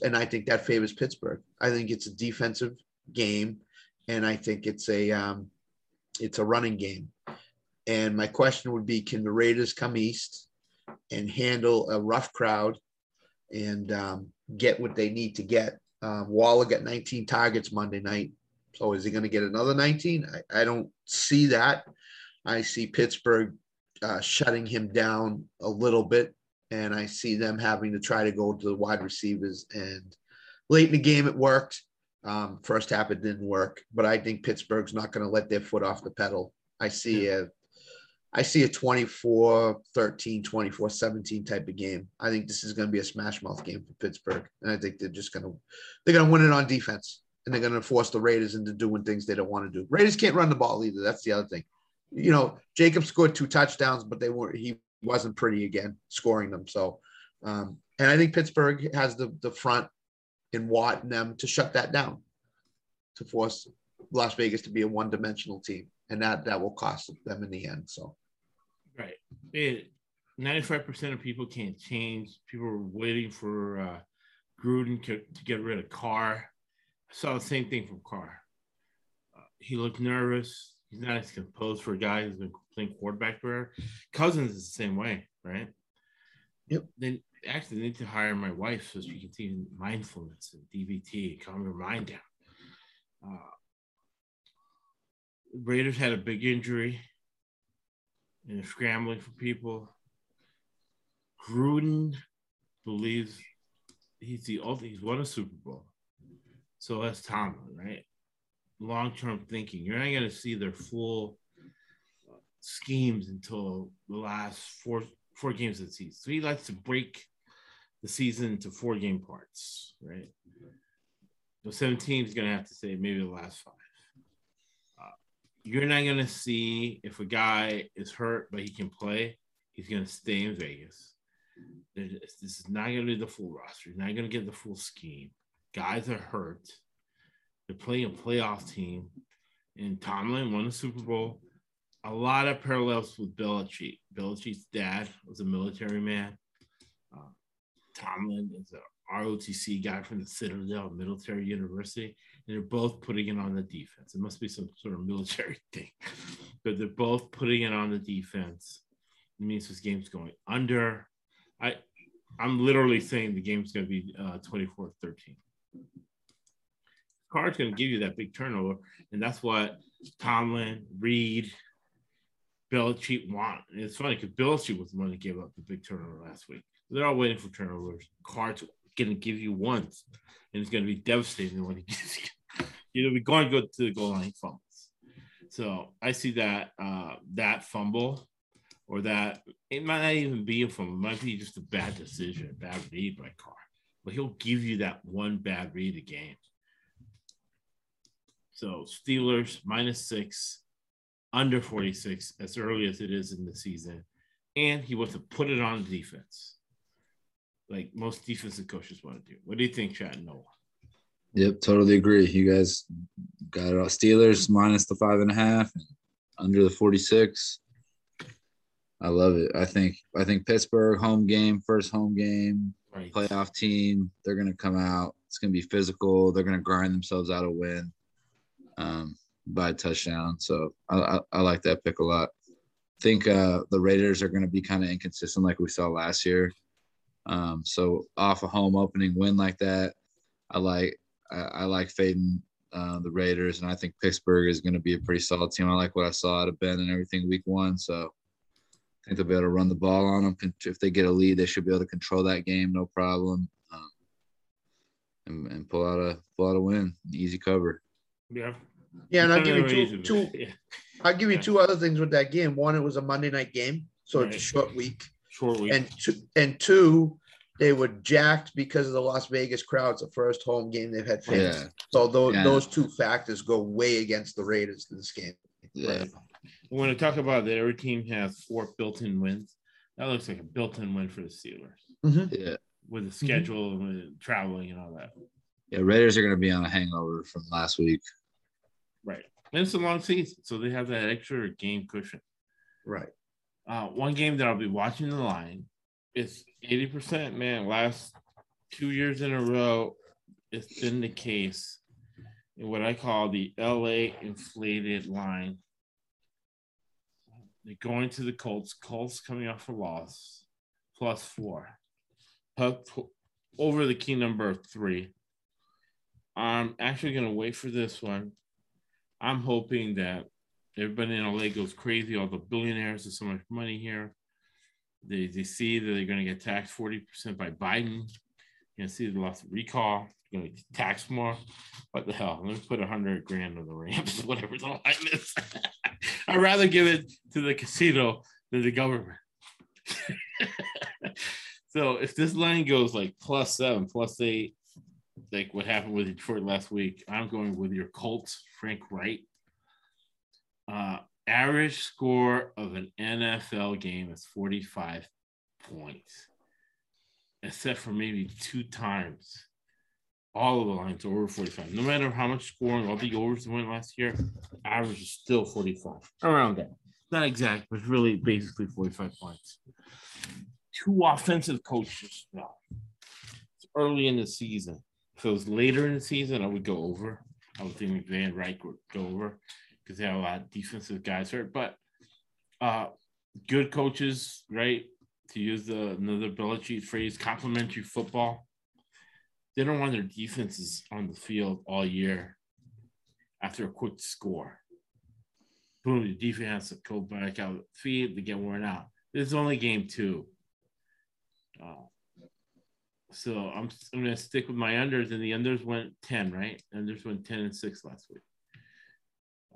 And I think that favors Pittsburgh. I think it's a defensive game, and I think it's a um, it's a running game. And my question would be: Can the Raiders come east and handle a rough crowd and um, get what they need to get? Um, Waller got 19 targets Monday night, so is he going to get another 19? I, I don't see that. I see Pittsburgh uh, shutting him down a little bit, and I see them having to try to go to the wide receivers. And late in the game, it worked. Um, first half, it didn't work, but I think Pittsburgh's not going to let their foot off the pedal. I see a, I see a 24 13, 24 17 type of game. I think this is going to be a smash mouth game for Pittsburgh. And I think they're just going to, they're going to win it on defense and they're going to force the Raiders into doing things they don't want to do. Raiders can't run the ball either. That's the other thing you know, Jacob scored two touchdowns, but they weren't. He wasn't pretty again scoring them. So, um, and I think Pittsburgh has the the front in Watt and them to shut that down, to force Las Vegas to be a one dimensional team, and that that will cost them in the end. So, Right. It, 95% of people can't change. People are waiting for uh, Gruden to, to get rid of Carr. I saw the same thing from Carr. Uh, he looked nervous. He's not as composed for a guy who's been playing quarterback for Cousins is the same way, right? Yep. Then actually need to hire my wife so she can teach mindfulness and DBT, calm your mind down. Uh, Raiders had a big injury and scrambling for people. Gruden believes he's the ultimate, he's won a Super Bowl. So that's Tomlin, right? Long term thinking. You're not going to see their full schemes until the last four four games of the season. So he likes to break the season into four game parts, right? So 17 is going to have to say maybe the last five. You're not to see if a guy is hurt but he can play, he's to stay in Vegas. This is not to be the full roster. You're not to get the full scheme. Guys are hurt. They're playing a playoff team. And Tomlin won the Super Bowl. A lot of parallels with Belichick. Belichick's dad was a military man. Uh, Tomlin is a ROTC guy from the Citadel Military University, and they're both putting it on the defense. It must be some sort of military <laughs> thing, but they're both putting it on the defense. It means this game's going under. I, I'm literally saying the game's going to be uh, 24 13. Carr's going to give you that big turnover, and that's what Tomlin, Reed, Belichick want. And it's funny because Belichick was the one that gave up the big turnover last week. They're all waiting for turnovers. Carr's going to give you once, and it's going to be devastating when he <laughs> gives you. You'll be going to go to the goal line fumbles. So I see that uh, that fumble or that it might not even be a fumble. It might be just a bad decision, a bad read by Carr. But he'll give you that one bad read a game. So Steelers minus six, under 46 as early as it is in the season. And he wants to put it on defense. Like most defensive coaches want to do. What do you think, Chad Noah? Yep, totally agree. You guys got it all. Steelers minus the five and a half, under the 46. I love it. I think I think Pittsburgh home game, first home game, Right. playoff team. They're gonna come out. It's gonna be physical. They're gonna grind themselves out a win um, by a touchdown. So I, I, I like that pick a lot. I think uh, the Raiders are gonna be kind of inconsistent like we saw last year. Um, so off a home opening win like that, I like I, I like fading uh, the Raiders, and I think Pittsburgh is going to be a pretty solid team. I like what I saw out of Ben and everything week one, so I think they'll be able to run the ball on them. If they get a lead, they should be able to control that game, no problem, um, and, and pull out a pull out a win, easy cover. Yeah. Yeah, and I'll give you two, two Yeah. <laughs> I'll give you Yeah. two other things with that game. One, it was a Monday night game, so it's a short week. Short week. And two, and two, they were jacked because of the Las Vegas crowds. The first home game they've had fans. Yeah, So those Yeah. those two factors go way against the Raiders in this game. yeah, when I talk about that, every team has four built-in wins. That looks like a built-in win for the Steelers yeah, with the schedule and traveling and all that. yeah. Raiders are going to be on a hangover from last week. Right. And it's a long season, so they have that extra game cushion. Right. Uh, one game that I'll be watching the line is 80%. Man, last two years in a row, it's been the case in what I call the LA inflated line. They're going to the Colts. Colts coming off a loss, plus four. Puck over the key number three. I'm actually going to wait for this one. I'm hoping that everybody in LA goes crazy. All the billionaires have so much money here. They, they see that they're going to get taxed 40% by Biden. You're going to see the loss of recall. You're going to taxed more. What the hell? Let me put a 100 grand on the Rams, <laughs> whatever the line is. <laughs> I'd rather give it to the casino than the government. <laughs> so if this line goes like plus seven, plus eight, like what happened with Detroit last week, I'm going with your Colts, Frank Reich. Uh, average score of an NFL game is 45 points, except for maybe two times. All of the lines are over 45. No matter how much scoring, all the overs went last year, average is still 45. Around that. Not exact, but really basically 45 points. Two offensive coaches. No. It's early in the season. if it was later in the season, I would go over. I would think Frank Reich would go over because they have a lot of defensive guys hurt. But uh, good coaches, right? To use the another Belichick phrase, complementary football. They don't want their defenses on the field all year after a quick score. Boom, the defense has to go back out feed to get worn out. This is only game two. Uh, so I'm, I'm going to stick with my unders, and the unders went 10, right? Unders went 10 and 6 last week.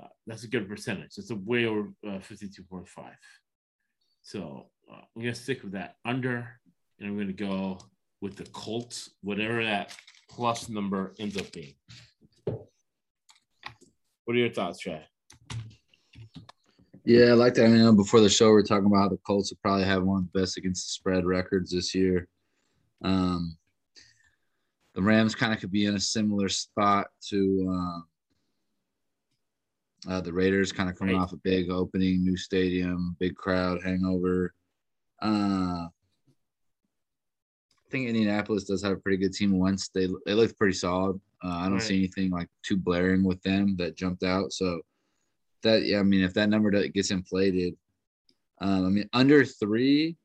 Uh, that's a good percentage. It's a way over uh, 52.5. So uh, I'm going to stick with that under, and I'm going to go with the Colts, whatever that plus number ends up being. What are your thoughts, Trey? Yeah, I like that. I mean, before the show, we are talking about how the Colts will probably have one of the best against the spread records this year. Um, the Rams kind of could be in a similar spot to um, uh, the Raiders, kind of coming Right. off a big opening, new stadium, big crowd, hangover. Uh, I think Indianapolis does have a pretty good team. Once they they look pretty solid. Uh, I don't see anything like too blaring with them that jumped out. So that yeah, I mean, if that number gets inflated, um, I mean, under three,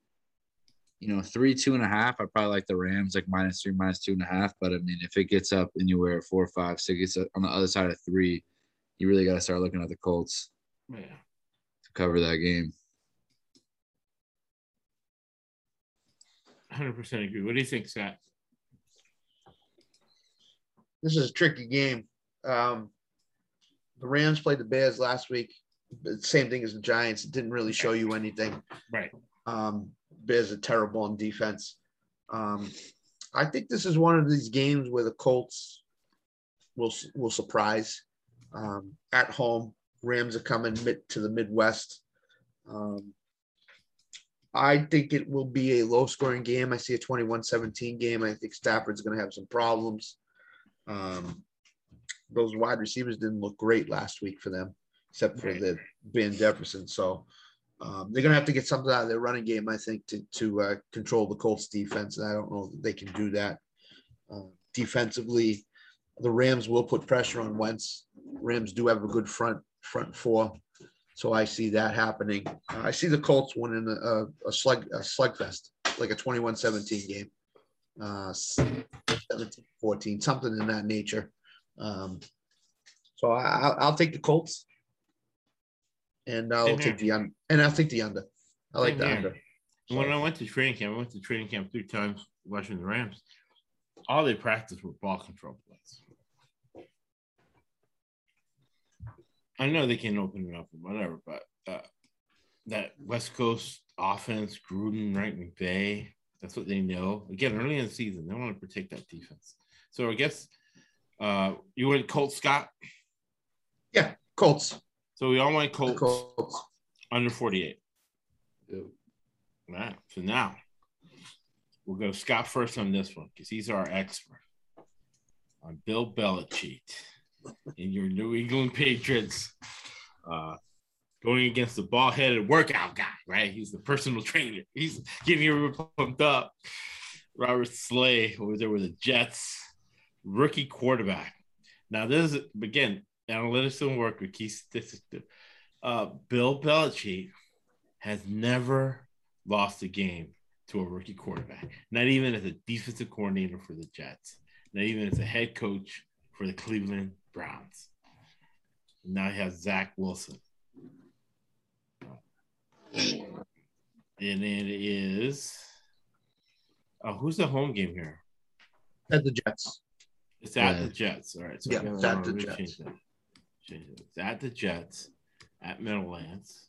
you know, three, two and a half, I probably like the Rams, like minus three, minus two and a half. But I mean, if it gets up anywhere four, five, six, it's on the other side of three, you really got to start looking at the Colts Yeah. to cover that game. 100% agree. What do you think, Scott? This is a tricky game. Um, the Rams played the Bears last week. Same thing as the Giants. It didn't really show you anything. Right. Um, Bears are terrible on defense. Um, I think this is one of these games where the Colts will will surprise. Um, at home, Rams are coming mid to the Midwest. Um, I think it will be a low scoring game. I see a 21 17 game. I think Stafford's going to have some problems. Um, those wide receivers didn't look great last week for them, except for the Van Jefferson. So um, they're going to have to get something out of their running game, I think, to, to uh, control the Colts defense. And I don't know that they can do that. Uh, defensively, the Rams will put pressure on Wentz. Rams do have a good front front four. So I see that happening. Uh, I see the Colts winning a, a, a slug a slugfest, like a 21-17 game. Uh, 17-14, something in that nature. Um, so I, I'll, take the Colts, and I'll Same take here. the un, and I'll take the under. I like Same the here. under. When I went to training camp, I went to training camp three times watching the Rams. All they practiced were ball control plays. I know they can't open it up and whatever, but uh, that West Coast offense, Gruden, right, McVay, that's what they know. Again, early in the season, they want to protect that defense. So I guess uh, you went Colts, Scott. Yeah, Colts. So we all went Colts, Colts. under 48. All right. So now we'll go Scott first on this one because he's our expert on Bill Belichick and your New England Patriots uh, going against the ball headed workout guy, right? He's the personal trainer. He's getting you pumped up. Robert Saleh over there with the Jets, rookie quarterback. Now, this is again, analytics don't work with key statistics. Uh, Bill Belichick has never lost a game to a rookie quarterback, not even as a defensive coordinator for the Jets, not even as a head coach for the Cleveland Browns. Now he has Zach Wilson. And it is oh, who's the home game here? At the Jets. It's at Yeah. the Jets. All right. So Yeah, it's at the Jets. change that. Change it. It's at the Jets at Meadowlands.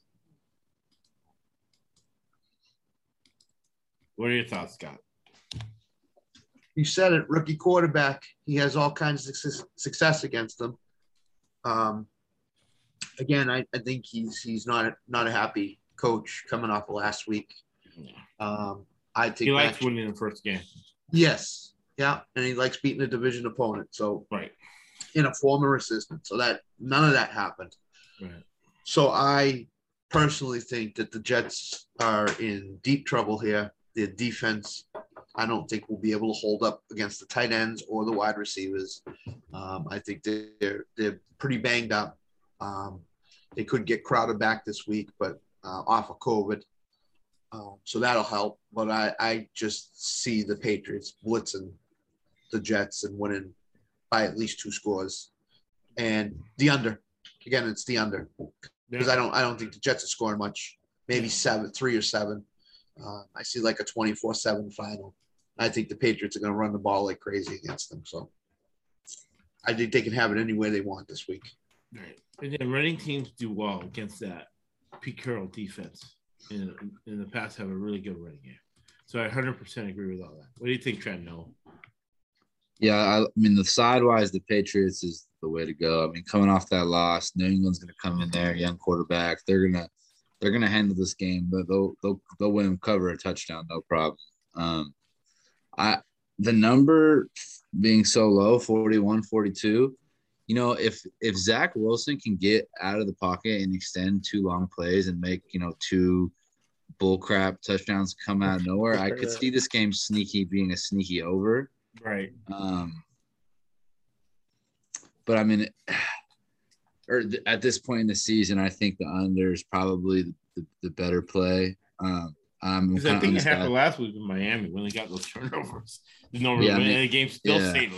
What are your thoughts, Scott? You said it, rookie quarterback. He has all kinds of success, success against them. Um, again, I, I think he's he's not not a happy coach coming off of last week. Um, I think He likes Mac- winning the first game. yes, yeah, and he likes beating a division opponent. So Right. in a former assistant, so that none of that happened. Right. So I personally think that the Jets are in deep trouble here. Their defense I don't think we'll be able to hold up against the tight ends or the wide receivers. Um, I think they're they're pretty banged up. Um, they could get Crowder back this week, but uh, off of COVID, um, so that'll help. But I I just see the Patriots blitzing the Jets and winning by at least two scores, and the under. Again, it's the under because I don't I don't think the Jets are scoring much. Maybe seven, three or seven. Uh, I see like a 24-7 final. I think the Patriots are going to run the ball like crazy against them. So I think they can have it any way they want this week. Right. And then running teams do well against that Pete Carroll defense. In, in the past, have a really good running game. So I 100% agree with all that. What do you think, Trent? No. Yeah, I, I mean the sidewise, the Patriots is the way to go. I mean, coming off that loss, New England's going to come in there, young quarterback. They're gonna they're gonna handle this game, but they'll they'll they'll win cover a touchdown, no problem. Um, I the number being so low, 41, 42, you know, if if Zach Wilson can get out of the pocket and extend two long plays and make you know two bullcrap touchdowns come out of nowhere, I could see this game sneaky being a sneaky over. Right. Um, but I mean, <sighs> or th- at this point in the season, I think the under is probably the, the, the better play. Um, I'm Because I think it happened last week in Miami when they got those turnovers. <laughs> There's no Yeah, I mean- the game still yeah. stayed.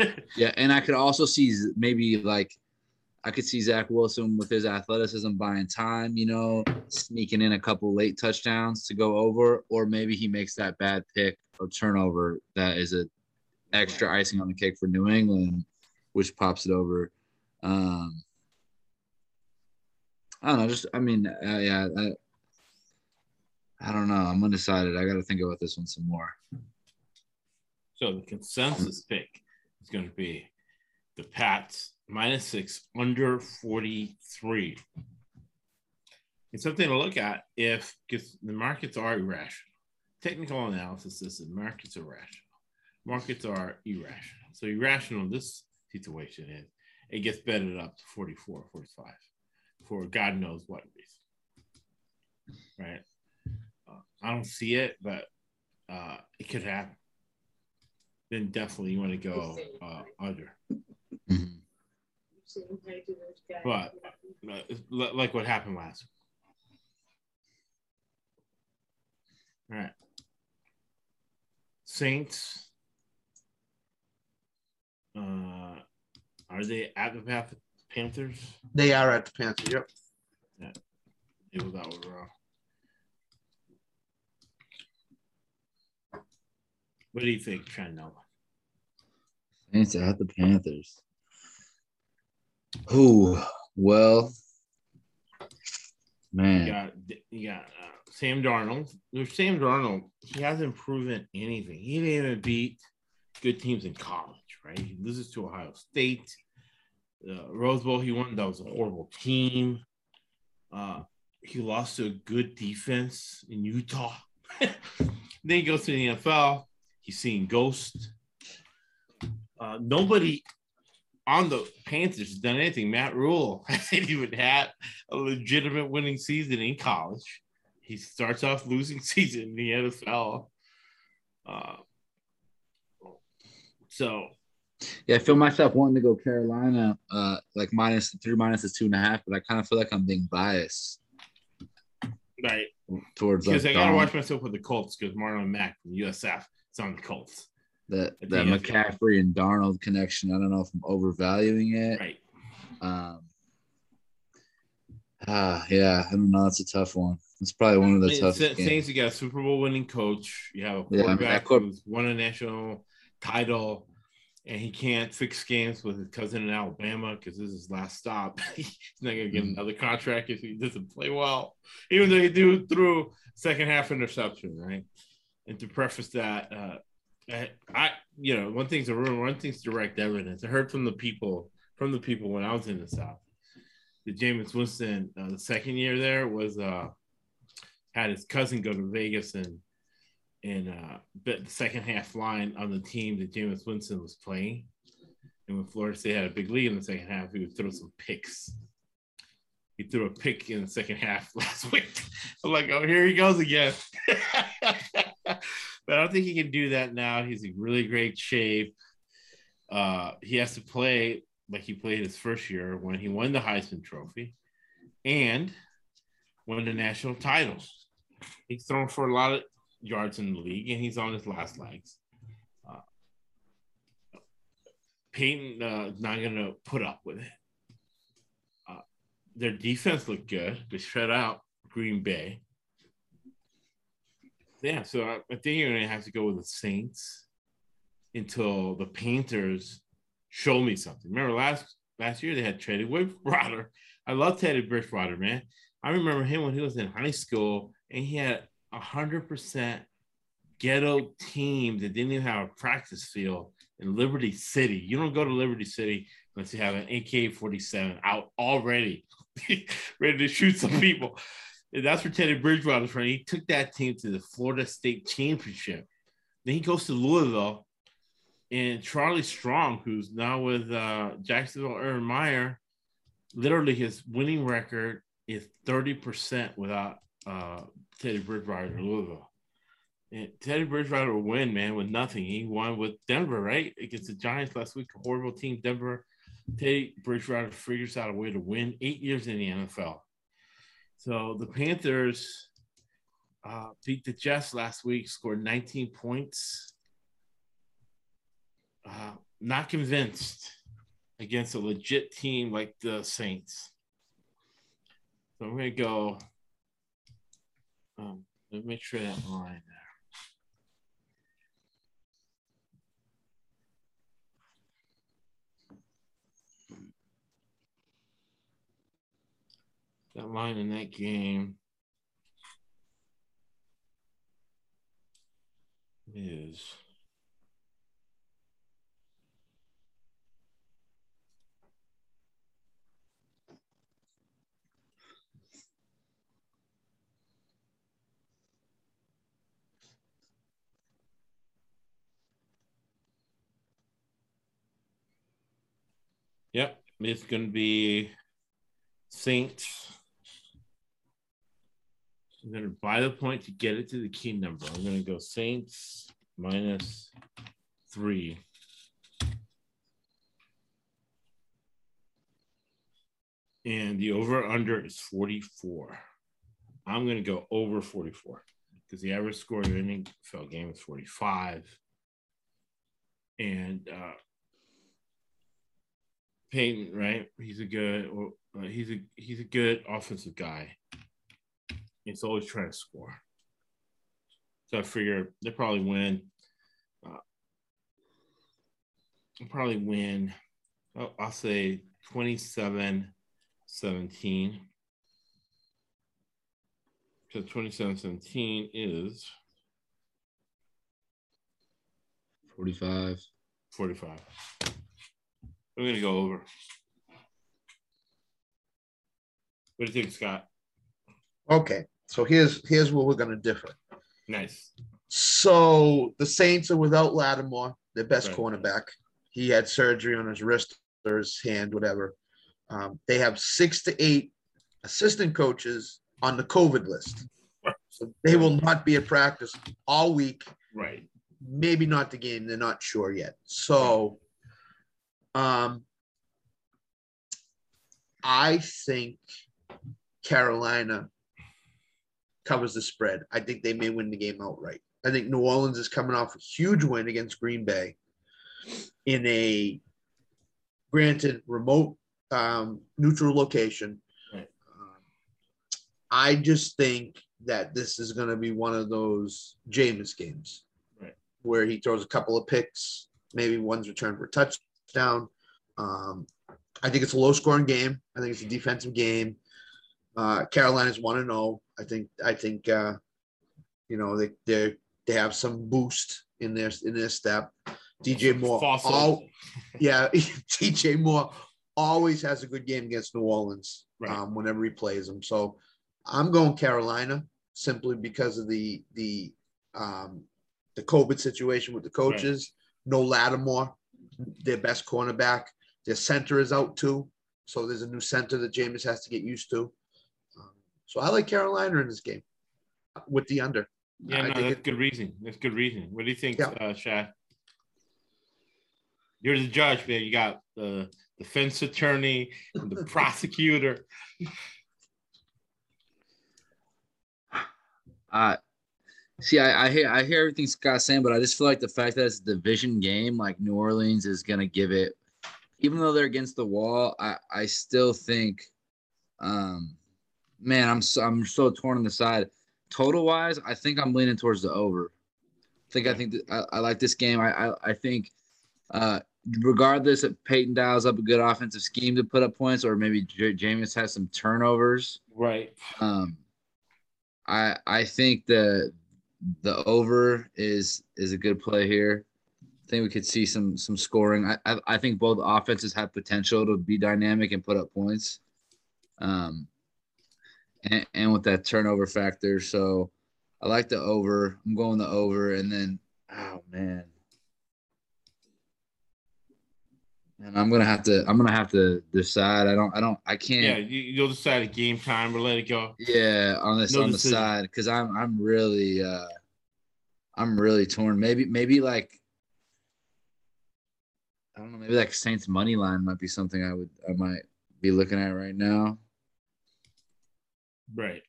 <laughs> Yeah, and I could also see maybe like I could see Zach Wilson with his athleticism buying time, you know, sneaking in a couple late touchdowns to go over, or maybe he makes that bad pick or turnover that is a extra icing on the cake for New England, which pops it over. Um, I don't know. Just I mean, uh, yeah, I, I don't know. I'm undecided. I got to think about this one some more. So the consensus pick is going to be the Pats minus six under 43. It's something to look at if because the markets are irrational. Technical analysis is that markets are rational. Markets are irrational. So irrational this situation is it gets betted up to 44, 45 for God knows what reason. Right. Uh, I don't see it, but uh, it could happen then definitely you want to go uh, under. Mhm. But uh, like what happened last. All right. Saints. Uh, are they at the Panthers? They are at the Panthers. Yep. It was that was wrong. What do you think, Trent Noah? Saints at the Panthers. Who? Well, You man, got you got uh, Sam Darnold. There's Sam Darnold. He hasn't proven anything. He didn't even beat good teams in college, right? He loses to Ohio State. Uh, Rose Bowl, he won. That was a horrible team. Uh, he lost to a good defense in Utah. <laughs> then he goes to the NFL. He's seeing ghosts. Uh, nobody on the Panthers has done anything. Matt Rhule <laughs> hasn't even had a legitimate winning season in college. He starts off losing <laughs> season in the NFL. Uh, so yeah, I feel myself wanting to go Carolina, uh, like minus three, minus the two and a half, but I kind of feel like I'm being biased right towards like because I gotta watch myself with the Colts because Marlon Mack from USF is on the Colts. that I that think I feel- McCaffrey and Darnold connection. I don't know if I'm overvaluing it. Right. Um, ah, yeah, I don't know. It's a tough one. It's probably one of the I mean, toughest. Saints, you got a Super Bowl winning coach. You have a Yeah, I mean, quarterback that quar- who's won a national title, and he can't fix games with his cousin in Alabama because this is his last stop. <laughs> He's not going to get Mhm. another contract if he doesn't play well, even though he do through second half interception, right? And to preface that, uh, I, I, you know, one thing's a rumor, one thing's direct evidence. I heard from the people, from the people when I was in the South, that Jameis Winston, uh, the second year there was uh, had his cousin go to Vegas and and uh, the second half line on the team that Jameis Winston was playing. And when Florida State had a big lead in the second half, he would throw some picks. He threw a pick in the second half <laughs> last week. I'm like, oh, here he goes again. <laughs> <laughs> but I don't think he can do that now. He's in really great shape. Uh, he has to play like he played his first year when he won the Heisman Trophy and won the national titles. He's thrown for a lot of yards in the league, and he's on his last legs. Uh, Payton uh, not going to put up with it. Uh, their defense looked good. They shut out Green Bay. Yeah, so I, I think you're to have to go with the Saints until the Panthers show me something. Remember last last year they had Teddy Bridgewater. I love Teddy Bridgewater, man. I remember him when he was in high school and he had a hundred percent ghetto team that didn't even have a practice field in Liberty City. You don't go to Liberty City unless you have an AK-47 out already, <laughs> ready to shoot some people. That's where Teddy Bridgewater was from. He took that team to the Florida State Championship. Then he goes to Louisville, and Charlie Strong, who's now with uh, Jacksonville Urban Meyer, literally his winning record is 30% without uh, Teddy Bridgewater Louisville. And Teddy Bridgewater will win, man, with nothing. He won with Denver, right? Against the Giants last week, a horrible team, Denver. Teddy Bridgewater figures out a way to win eight years in the NFL. So the Panthers uh, beat the Jets last week, scored 19 points. Uh, not convinced against a legit team like the Saints. So I'm going to go. Um, let me make sure that line That line in that game is Yep, it's going to be Saints. I'm going to buy the point to get it to the key number. I'm going to go Saints minus three. And the over under is 44. I'm going to go over 44 because the average score of an NFL game is 45. And uh, Payton, right? He's a good, uh, he's a he's a good offensive guy. He's always trying to score. So I figure they probably win. Uh, probably win. Oh, I'll say 27 17. Because 27 17 is 45. 45. I'm going to go over. What do you think, Scott? Okay, so here's here's where we're going to differ. Nice. So the Saints are without Lattimore, their best Right. cornerback. He had surgery on his wrist or his hand, whatever. Um, they have six to eight assistant coaches on the COVID list. So they will not be at practice all week, Right. maybe not the game. They're not sure yet. So um, I think Carolina covers the spread. I think they may win the game outright. I think New Orleans is coming off a huge win against Green Bay in a granted remote um, neutral location. Right. Um, I just think that this is going to be one of those Jameis games Right. where he throws a couple of picks, maybe one's returned for a touchdown. Um, I think it's a low scoring game. I think it's a defensive game. Uh, Carolina's one and zero. I think. I think. Uh, you know they they they have some boost in their in their step. DJ Moore. Fossil. All, yeah, <laughs> DJ Moore always has a good game against New Orleans Right. um, whenever he plays them. So I'm going Carolina simply because of the the um, the COVID situation with the coaches. No Lattimore, their best cornerback. Their center is out too, so there's a new center that Jameis has to get used to. So I like Carolina in this game with the under. Yeah, I no, think that's it- good reason. That's good reason. What do you think, Yeah. uh, Chad? You're the judge, man. You got the defense attorney, and the <laughs> prosecutor. Uh see, I, I hear I hear everything Scott's saying, but I just feel like the fact that it's a division game, like New Orleans is gonna give it, even though they're against the wall. I I still think, um, man, I'm so, I'm so torn on the side. Total wise, I think I'm leaning towards the over. I think I think that I, I like this game. I I, I think, uh, regardless if Payton dials up a good offensive scheme to put up points, or maybe J- Jameis has some turnovers. Right. Um, I I think the the over is is a good play here. I think we could see some some scoring. I I, I think both offenses have potential to be dynamic and put up points. Um, and, and with that turnover factor, so I like the over. I'm going the over, and then oh man. And I'm gonna have to. I'm gonna have to decide. I don't. I don't. I can't. Yeah, you, you'll decide at game time or let it go. Yeah, on this No on the side because I'm I'm really uh I'm really torn. Maybe maybe like I don't know. Maybe like Saints money line might be something I would I might be looking at right now. Right.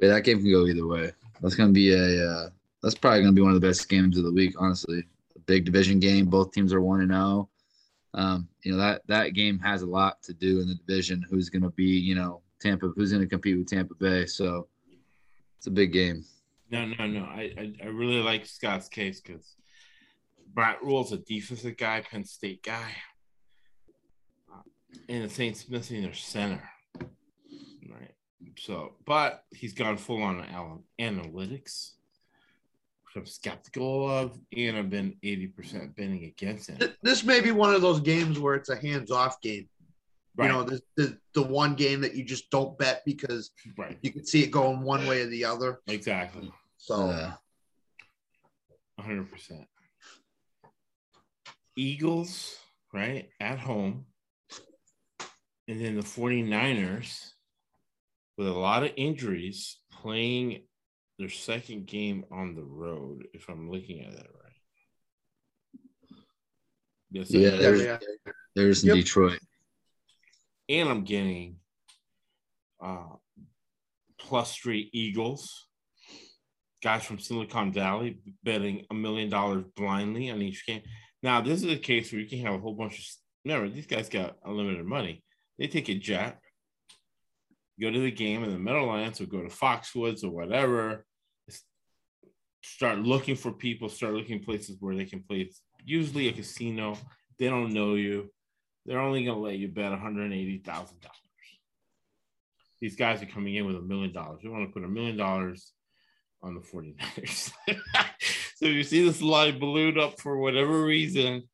But that game can go either way. That's gonna be a uh, that's probably gonna be one of the best games of the week. Honestly, a big division game. Both teams are one and zero. Um, you know that that game has a lot to do in the division. Who's gonna be you know Tampa? Who's gonna compete with Tampa Bay? So it's a big game. No, no, no. I, I, I really like Scott's case because Brett Rhule's a defensive guy, Penn State guy. And the Saints missing their center. Right. So, but he's gone full on analytics, which I'm skeptical of, and I've been 80% betting against him. This may be one of those games where it's a hands-off game. Right. You know, the, the the one game that you just don't bet because right. you can see it going one way or the other. Exactly. So Uh, 100%. Eagles, right, at home. And then the 49ers, with a lot of injuries, playing their second game on the road, if I'm looking at that right. Yes, Yeah, am. yeah, there's- yeah. there's in Yep. Detroit. and I'm getting uh, plus three Eagles. Guys from Silicon Valley betting a million dollars blindly on each game. Now, this is a case where you can have a whole bunch of. Remember, these guys got unlimited money. They take a jet, go to the game in the Meadowlands, or go to Foxwoods or whatever. Start looking for people. Start looking places where they can play. Usually a casino. They don't know you they're only going to let you bet $180,000. These guys are coming in with a million dollars. They want to put a million dollars on the 49ers. <laughs> so you see this live balloon up for whatever reason.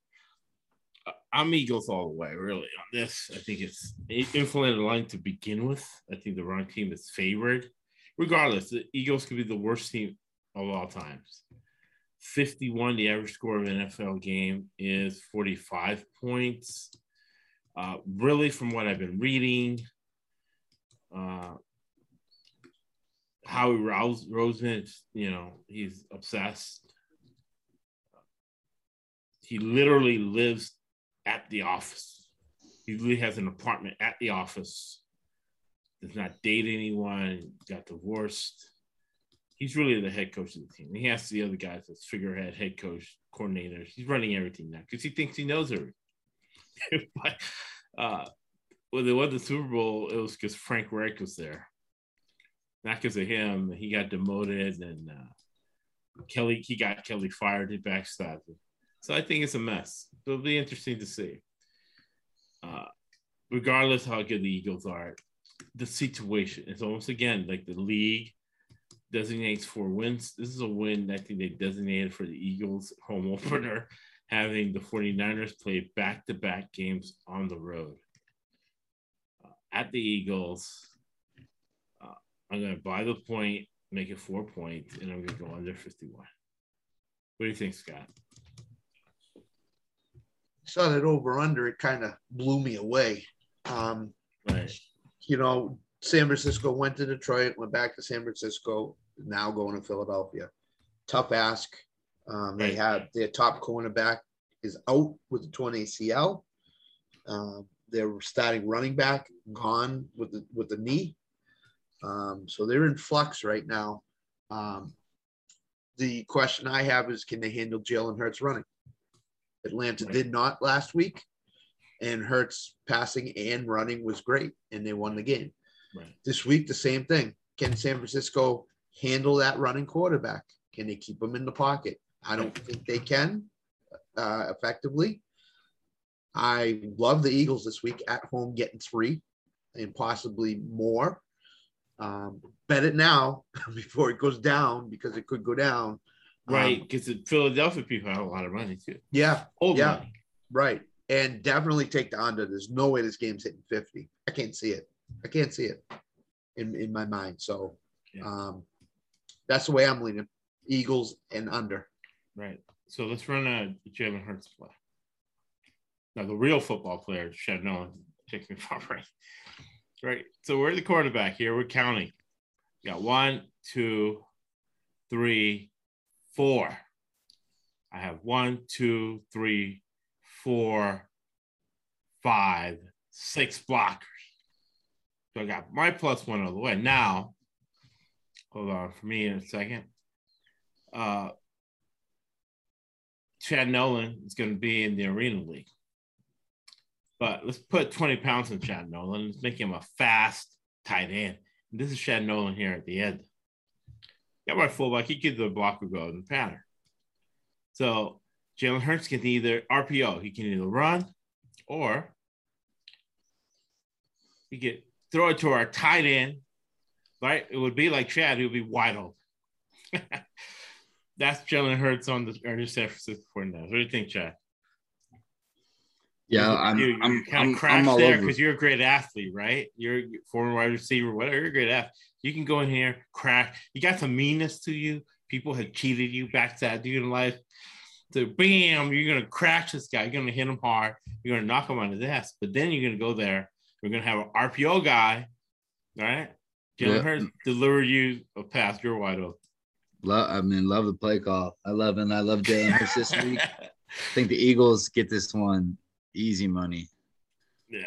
I'm Eagles all the way, really, on this. I think it's inflated line to begin with. I think the wrong team is favored. Regardless, the Eagles could be the worst team of all times. 51, the average score of an NFL game is 45 points. Uh, really, from what I've been reading, uh, Howie Roseman, you know, he's obsessed. He literally lives at the office. He literally has an apartment at the office. Does not date anyone. Got divorced. He's really the head coach of the team. He has the other guys as figurehead, head coach, coordinators. He's running everything now because he thinks he knows everything. <laughs> but uh, when they won the Super Bowl, it was because Frank Reich was there. Not because of him. He got demoted, and uh, Kelly he got Kelly fired. He backstabbed. So I think it's a mess. It'll be interesting to see. Uh, regardless how good the Eagles are, the situation is almost again like the league designates four wins. This is a win I think they designated for the Eagles home opener <laughs> having the 49ers play back to back games on the road. Uh, at the Eagles, uh, I'm going to buy the point, make it four points, and I'm going to go under 51. What do you think, Scott? Saw that over under, it kind of blew me away. Um, Right. you know, San Francisco went to Detroit, went back to San Francisco, now going to Philadelphia. Tough ask. Um, they Right. have their top cornerback is out with the torn ACL. Um, their starting running back gone with the with the knee. Um, so they're in flux right now. Um, the question I have is, can they handle Jalen Hurts running? Atlanta did not last week, and Hurts passing and running was great, and they won the game. Right. This week, the same thing. Can San Francisco handle that running quarterback? Can they keep him in the pocket? I don't think they can uh, effectively. I love the Eagles this week at home getting three and possibly more. Um, bet it now <laughs> before it goes down because it could go down. Um, Right, because the Philadelphia people have a lot of money too. yeah, Old Yeah. money. right. And definitely take the under. There's no way this game's hitting 50. I can't see it. I can't see it in, in my mind. So Yeah. um, that's the way I'm leaning. Eagles and under. Right. So let's run a Jalen Hurts play. Now the real football player should know takes me <laughs> far right. Right. So we're the quarterback here. We're counting. We got one, two, three, four. I have one, two, three, four, five, six blockers. So I got my plus one all the way. Now, hold on for me in a second. Uh, Chad Nolan is going to be in the Arena League. But let's put 20 pounds on Chad Nolan. Let's make him a fast tight end. And this is Chad Nolan here at the end. Got my fullback. He gives the blocker go in the pattern. So Jalen Hurts can either RPO, he can either run or he could throw it to our tight end, right? It would be like Chad, he would be wide open. <laughs> That's Jalen Hurts on the early San Francisco 49ers. What do you think, Chad? Yeah, I'm you, I'm you kind I'm, of crash there because you're a great athlete, right? You're a former wide receiver, whatever. You're a great athlete. You can go in here, crash. You got some meanness to you. People have cheated you, backstabbed you in life. So bam, you're gonna crash this guy. You're gonna hit him hard. You're gonna knock him on his ass. But then you're gonna go there. We're gonna have an RPO guy, right? Jalen Yeah. Hurts deliver you a pass. You're wide open. Love, I mean, love the play call. I love it. and I love Jalen Hurts this week. <laughs> I think the Eagles get this one easy money. yeah.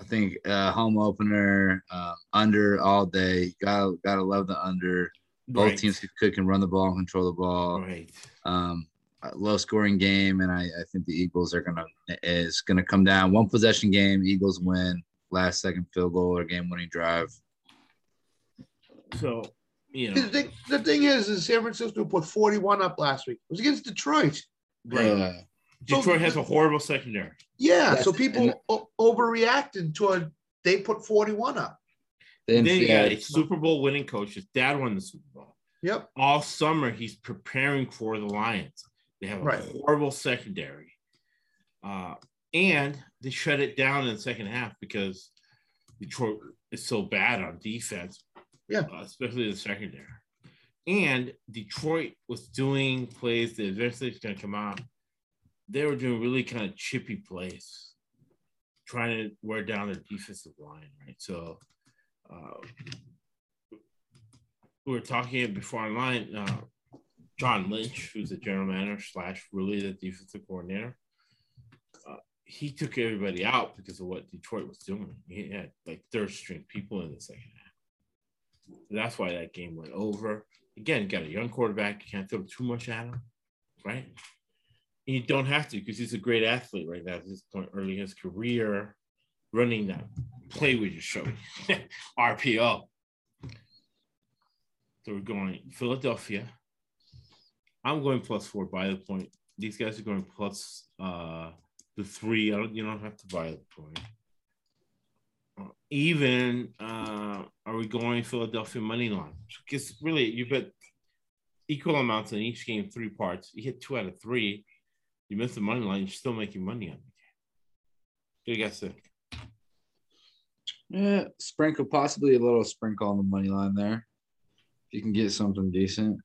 I think uh, home opener uh, under all day. Gotta gotta love the under. Both Right. teams could can run the ball and control the ball. Right. Um, low scoring game, and I, I think the Eagles are gonna is gonna come down one possession game. Eagles win last second field goal or game winning drive. So you The know, thing, the thing is, is San Francisco put 41 up last week. It was against Detroit. right. Uh, So- Detroit has a horrible secondary. Yeah, Yes, so people and- o- overreacted to a. They put 41 up. then, then you yeah, got a Super Bowl winning coach. His dad won the Super Bowl. Yep. All summer, he's preparing for the Lions. They have a Right. horrible secondary. Uh, and they shut it down in the second half because Detroit is so bad on defense. Yeah. uh, especially the secondary. And Detroit was doing plays that eventually is going to come out. They were doing really kind of chippy plays, trying to wear down their defensive line, right? So, uh, we were talking before online. Uh, John Lynch, who's the general manager slash really the defensive coordinator, uh, he took everybody out because of what Detroit was doing. He had like third string people in the second half. So that's why that game went over. Again, got a young quarterback. You can't throw too much at him, right? You don't have to because he's a great athlete right now at this point early in his career, running that play we just showed, <laughs> RPO. So we're going Philadelphia. I'm going plus four by the point. These guys are going plus uh the three. I don't you don't have to buy the point. Even uh are we going Philadelphia money line? Because really you bet equal amounts in each game, three parts. You hit two out of three, you miss the money line, you're still making money on the game. You yeah, sprinkle possibly a little sprinkle on the money line there. If you can get something decent.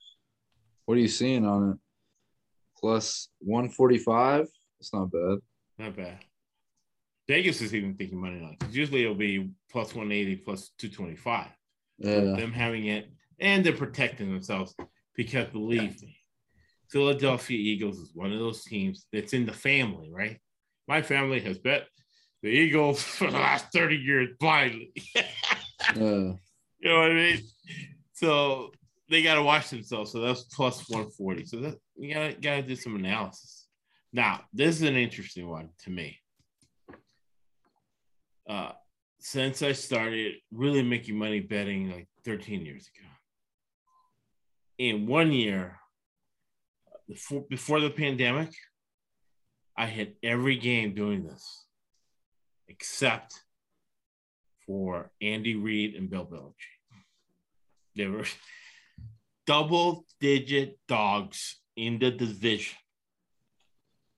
What are you seeing on it? Plus 145? It's not bad. Not bad. Vegas is even thinking money line. 'cause Usually it'll be plus 180, plus 225. Yeah. Them having it, and they're protecting themselves because believe me, Philadelphia Eagles is one of those teams that's in the family, right? My family has bet the Eagles <laughs> for the last 30 years blindly. Yeah. <laughs> You know what I mean? So they got to watch themselves. So that's plus 140. So that you gotta gotta do some analysis. Now, this is an interesting one to me. Uh, since I started really making money betting like 13 years ago, in one year, before, before the pandemic, I hit every game doing this, except for Andy Reid and Bill Belichick. They were <laughs> double digit dogs in the division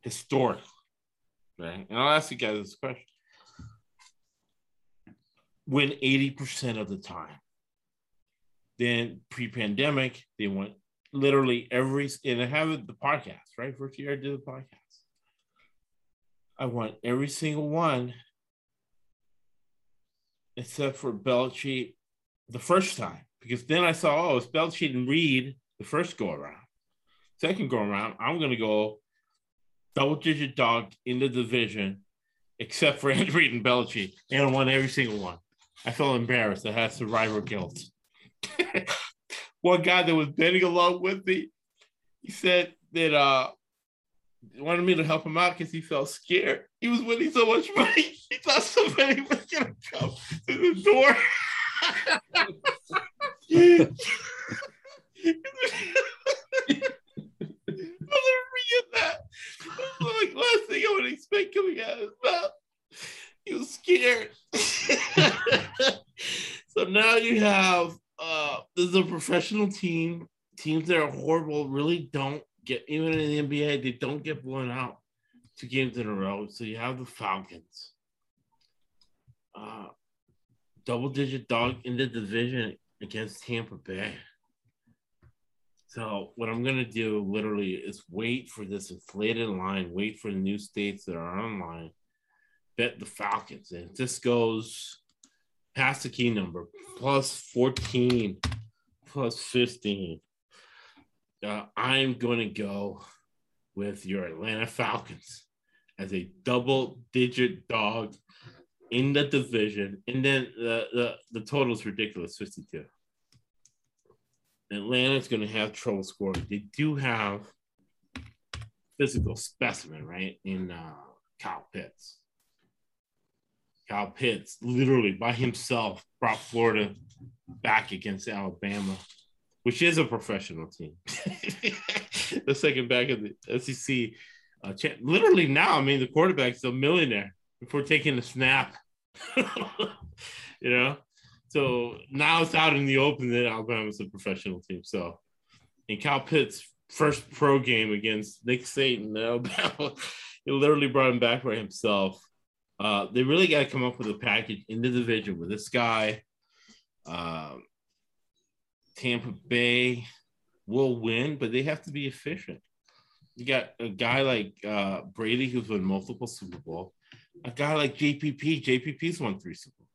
historically. Right. And I'll ask you guys this question. Win 80% of the time. Then pre pandemic, they went literally every, and I have the podcast, right? First year I did the podcast. I want every single one except for Belichick the first time, because then I saw, oh, it's Belichick and Reid the first go around. Second go around, I'm going to go double digit dog in the division, except for <laughs> Andy Reid and Belichick, and I won every single one. I felt embarrassed. I had survivor guilt. <laughs> One guy that was betting along with me, he said that uh wanted me to help him out because he felt scared. He was winning so much money. <laughs> He thought somebody was gonna come to the door. Forget that. Last thing I would expect coming out of his mouth. He was scared. <laughs> so now you have uh a professional team. Teams that are horrible really don't get even in the NBA, they don't get blown out two games in a row. So you have the Falcons. Uh double digit dog in the division against Tampa Bay. So what I'm gonna do literally is wait for this inflated line, wait for the new states that are online, bet the Falcons. And if this goes past the key number, plus 14, plus 15, uh, I'm gonna go with your Atlanta Falcons as a double digit dog in the division. And then the, the, the total is ridiculous 52. Atlanta's going to have trouble scoring. They do have physical specimen, right? In uh, Kyle Pitts. Kyle Pitts literally by himself brought Florida back against Alabama, which is a professional team. <laughs> the second back of the SEC. Uh, literally now, I mean, the quarterback's a millionaire before taking a snap. <laughs> you know, so now it's out in the open that Alabama's a professional team. So, in Kyle Pitts' first pro game against Nick Saban, Alabama, <laughs> he literally brought him back by himself. Uh, they really got to come up with a package in the division with this guy. Um, Tampa Bay will win, but they have to be efficient. You got a guy like uh, Brady who's won multiple Super Bowl. A guy like JPP. JPP's won three Super Bowls.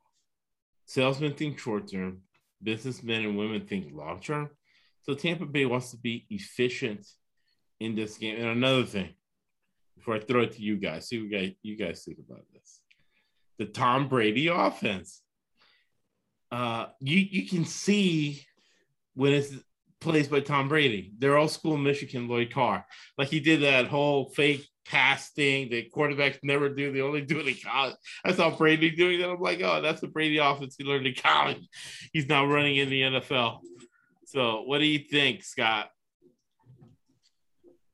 Salesmen think short term. Businessmen and women think long term. So Tampa Bay wants to be efficient in this game. And another thing, before I throw it to you guys, see what you guys, you guys think about this. The Tom Brady offense. Uh, you you can see when it's plays by Tom Brady. They're old school Michigan Lloyd Carr. Like he did that whole fake pass thing that quarterbacks never do. They only do it in college. I saw Brady doing that. I'm like, oh, that's the Brady offense he learned in college. He's now running in the NFL. So what do you think, Scott?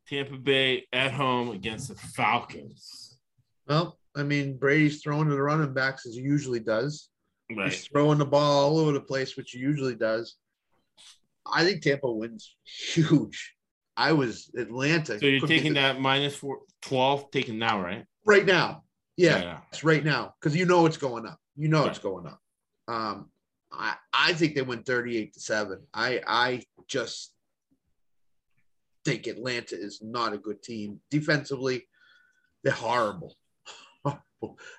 Tampa Bay at home against the Falcons. Well, I mean, Brady's throwing to the running backs as he usually does. He's Right. throwing the ball all over the place, which he usually does. I think Tampa wins huge. I was Atlanta. So you're taking the- that minus four, 12, taking now, right? right now. Yeah, Yeah. it's right now because you know it's going up. You know it's going up. Um, I I think they went 38 to seven. I I just think Atlanta is not a good team defensively. They're horrible. <laughs>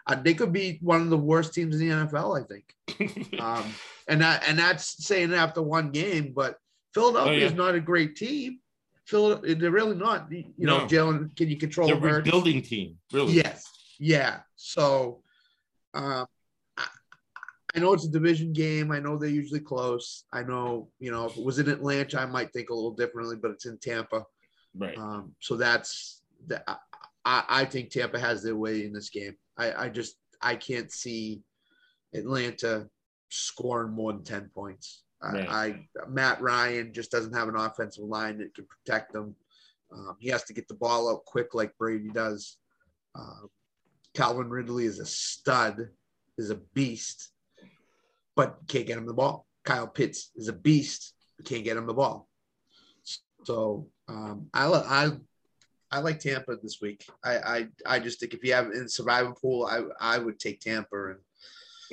Uh, they could be one of the worst teams in the NFL, I think. <laughs> Um, and that and that's saying it after one game, but Philadelphia Oh, is yeah. not a great team. Phil, they're really not. You know, No. Jalen, can you control They're a rebuilding team, really. Yes. Yeah. So um I know it's a division game. I know they're usually close. I know, you know, if it was in Atlanta, I might think a little differently, but it's in Tampa. Right. Um, so that's the I, I think Tampa has their way in this game. I, I just I can't see Atlanta scoring more than 10 points. I, Right. I Matt Ryan just doesn't have an offensive line that can protect them. Um, he has to get the ball out quick like Brady does. Um, Calvin Ridley is a stud, is a beast, but can't get him the ball. Kyle Pitts is a beast, but can't get him the ball. So um, I I I like Tampa this week. I I, I just think if you have in survival pool, I I would take Tampa and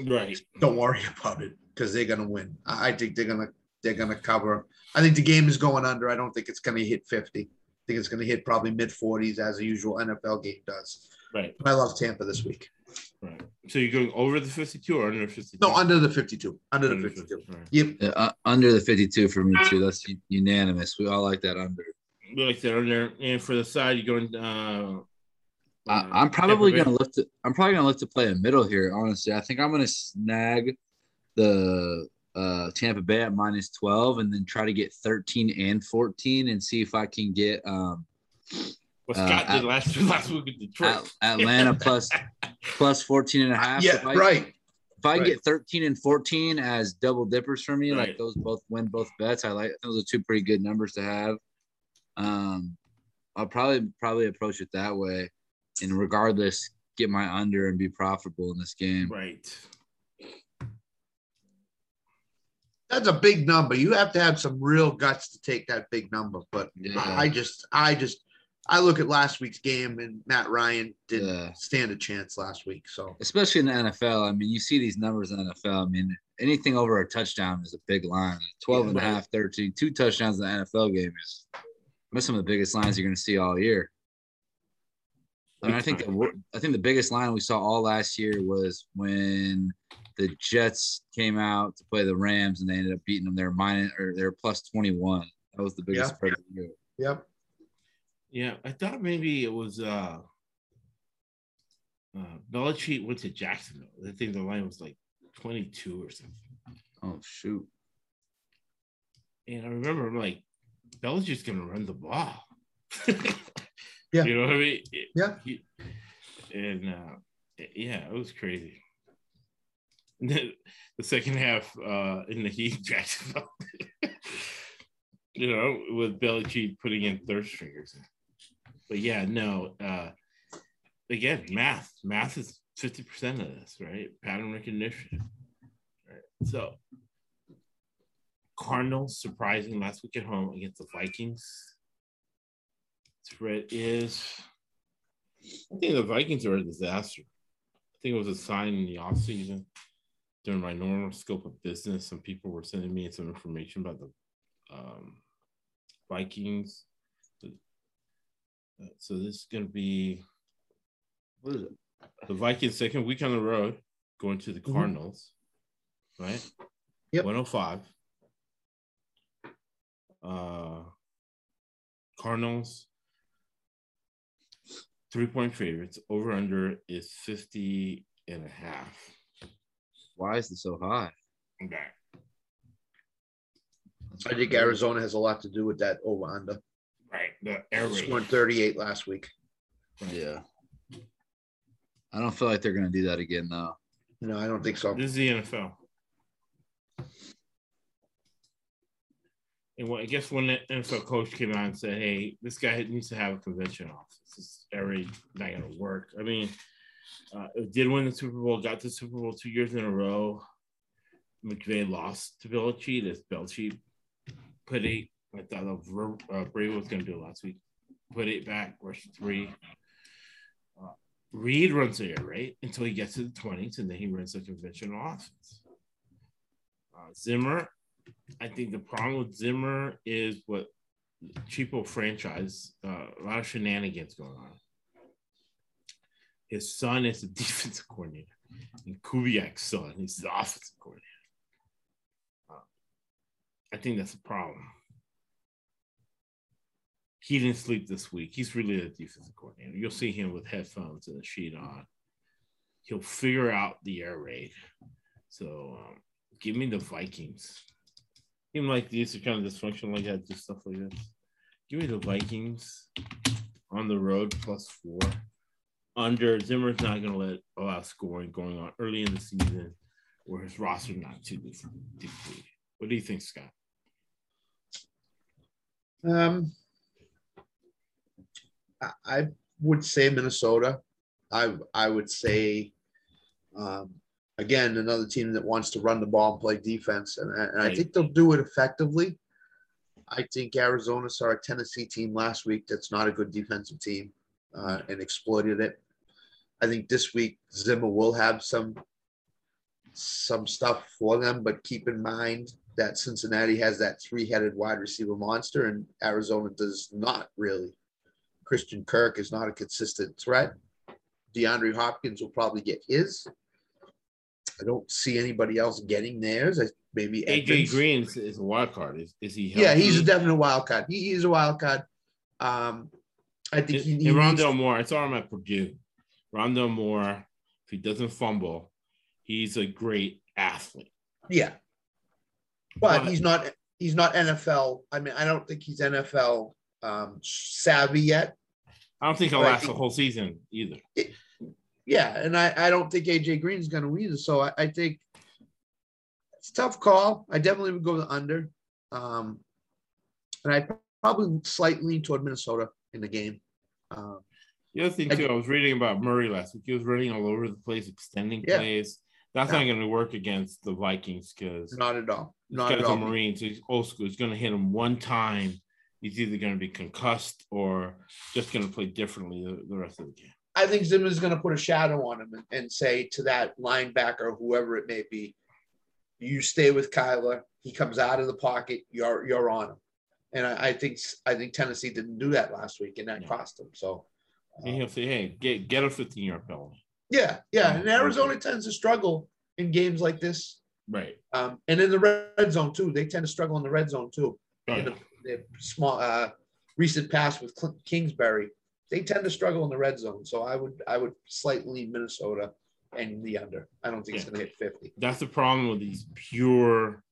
Right. don't worry <laughs> about it because they're gonna win. I I think they're gonna they're gonna cover. I think the game is going under. I don't think it's gonna hit 50. I think it's gonna hit probably mid 40s as a usual NFL game does. Right. I love Tampa this week. Right. So you're going over the 52 or under 52? No, under the 52. Under the Under 52. Right. Yep. Yeah, uh, under the 52 for me too. That's unanimous. We all like that under. We like that under. And for the side, you're going. Uh, I, uh, I'm probably Tampa gonna look to. I'm probably gonna look to play a middle here. Honestly, I think I'm gonna snag the uh, Tampa Bay at minus 12, and then try to get 13 and 14, and see if I can get um, What uh, did at- last <laughs> last week in Detroit. At- Atlanta plus <laughs> plus 14 and a half. Yeah, If I- right. If I Right. get 13 and 14 as double dippers for me, Right. like those both win both bets, I like those are two pretty good numbers to have. Um, I'll probably probably approach it that way, and regardless, get my under and be profitable in this game. right. That's a big number. You have to have some real guts to take that big number. But Yeah. I I just, I just, I look at last week's game and Matt Ryan didn't Yeah. stand a chance last week. So Especially in the NFL. I mean, you see these numbers in the NFL. I mean, anything over a touchdown is a big line. 12 and a half, 13, two touchdowns in the NFL game is some of the biggest lines you're going to see all year. I mean, I think the I think the biggest line we saw all last year was when the Jets came out to play the Rams and they ended up beating them. They're minus or they're plus twenty one. That was the biggest Yeah. spread of the year. yep. Yeah, I thought maybe it was uh uh Belichick went to Jacksonville. I think the line was like 22 or something. Oh shoot! And I remember I'm like, Belichick's gonna run the ball. <laughs> Yeah. You know what I mean? Yeah. He- and uh yeah, it was crazy. And then the second half uh in the heat <laughs> Jacksonville. you know, with Belichick putting in third stringers. But yeah, no, uh again, math. Math is 50% of this, right? Pattern recognition. Right. So Cardinals surprising last week at home against the Vikings. Spread is I think the Vikings are a disaster. I think it was a sign in the offseason during my normal scope of business. Some people were sending me some information about the um, Vikings. So this is going to be what is it? The Vikings second week on the road going to the Mhm. Cardinals, right? Yep. 105. Uh, Cardinals three point favorites over under is 50 and a half. Why is it so high? Okay. I think. Arizona has a lot to do with that over under. Right. The air raid. Scored 38 last week. Yeah. I don't feel like they're gonna do that again though. No, I don't think so. This is the NFL. And what, I guess when the NFL coach came out and said, "Hey, this guy needs to have a convention office. This is already not going to work." I mean, uh, it did win the Super Bowl, got the Super Bowl two years in a row. McVay lost to Belichick. This Belichick put eight. I thought uh, Brady was going to do last week. Put it back, rush three. Uh, Reid runs the air raid until he gets to the 20s, and then he runs the conventional offense. Uh, Zimmer, I think the problem with Zimmer is what cheapo franchise, uh, a lot of shenanigans going on. His son is the <laughs> defensive coordinator, and Kubiak's son is the offensive coordinator. Uh, I think that's a problem. He didn't sleep this week. He's really the defensive coordinator. You'll see him with headphones and a sheet on. He'll figure out the air raid. So um, give me the Vikings. Even like these are kind of dysfunctional like that, just stuff like this. Give me the Vikings on the road plus four. Under Zimmer's not going to let allow scoring going on early in the season, where his roster not too depleted. What do you think, Scott? Um, I, would say Minnesota. I I would say, um, again, another team that wants to run the ball and play defense, and, I- and I think they'll do it effectively. I think Arizona saw a Tennessee team last week that's not a good defensive team uh, and exploited it. I think this week Zimmer will have some some stuff for them, but keep in mind that Cincinnati has that three-headed wide receiver monster, and Arizona does not really. Christian Kirk is not a consistent threat. DeAndre Hopkins will probably get his. I don't see anybody else getting theirs. I, maybe AJ Edmonds. Green is, is a wild card. Is, is he? Yeah, he's a healthy? definite wild card. He, he's a wild card. Um, I think he, And, he and needs- Rondale Moore, I saw him at Purdue. Rondale Moore, if he doesn't fumble, he's a great athlete. Yeah. But But- he's not he's not NFL. I mean, I don't think he's NFL um savvy yet. I don't think he'll I last the whole season either. Yeah, and I, I don't think AJ Green's gonna either. So I, I think it's a tough call. I definitely would go the under. Um and I probably slightly lean toward Minnesota in the game. Um The other thing I- too, I was reading about Murray last week. He was running all over the place, extending Yeah. plays. That's Yeah. not going to work against the Vikings because not at all. Not at all. Marine, so he's old school. He's going to hit him one time. He's either going to be concussed or just going to play differently the, the rest of the game. I think Zimmer's going to put a shadow on him and, and say to that linebacker, whoever it may be, you stay with Kyler. He comes out of the pocket. You're you're on him. And I, I think I think Tennessee didn't do that last week, and that Yeah. cost them. So, And he'll say, "Hey, get get a 15 yard penalty." yeah, yeah. And Arizona tends to struggle in games like this, Right. um, and in the red zone too. They tend to struggle in the red zone too. Oh, yeah. the, the small uh, recent pass with Cl- Kingsbury, they tend to struggle in the red zone. So I would I would slightly Minnesota and the under. I don't think it's going to hit fifty. That's the problem with these pure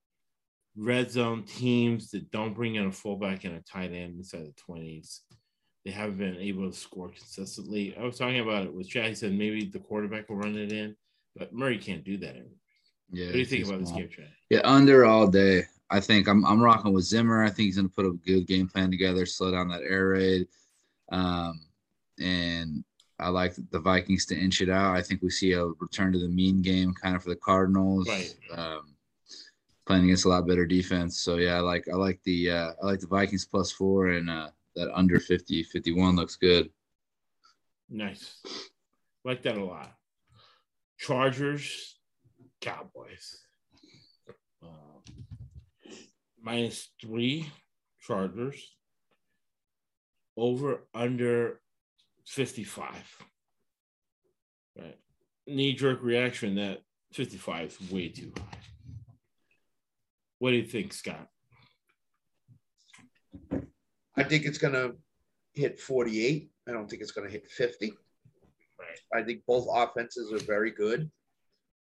red zone teams that don't bring in a fullback and a tight end inside the 20s. They haven't been able to score consistently. I was talking about it with Chad. He said maybe the quarterback will run it in, but Murray can't do that. Anymore. Yeah. What do you think too about this game, Chad? Yeah, under all day. I think I'm I'm rocking with Zimmer. I think he's gonna put a good game plan together, slow down that air raid. Um, and I like the Vikings to inch it out. I think we see a return to the mean game kind of for the Cardinals. Right. Um, playing against a lot better defense. So yeah, I like I like the uh, I like the Vikings plus four and uh, that under 50, 51 looks good. Nice. Like that a lot. Chargers, Cowboys. Minus three, Chargers. Over under 55. Right. Knee jerk reaction that 55 is way too high. What do you think, Scott? I think it's going to hit 48. I don't think it's going to hit 50. Right. I think both offenses are very good.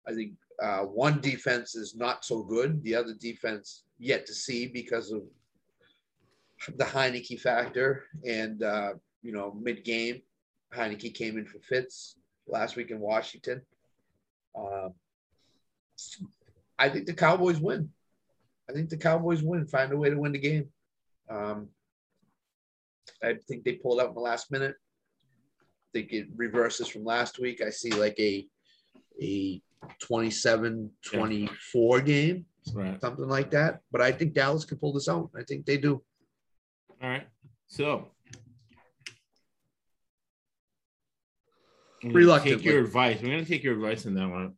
I think uh, one defense is not so good. The other defense yet to see because of the Heinicke factor. And, uh, you know, mid game, Heinicke came in for Fitz last week in Washington. Um, I think the Cowboys win. I think the Cowboys win, find a way to win the game. Um, I think they pulled out in the last minute. I think it reverses from last week. I see like a a 27 24 game, Right. something like that. But I think Dallas can pull this out. I think they do. All right. So I'm gonna Reluctantly. Take your advice. I'm going to take your advice on that one. I'm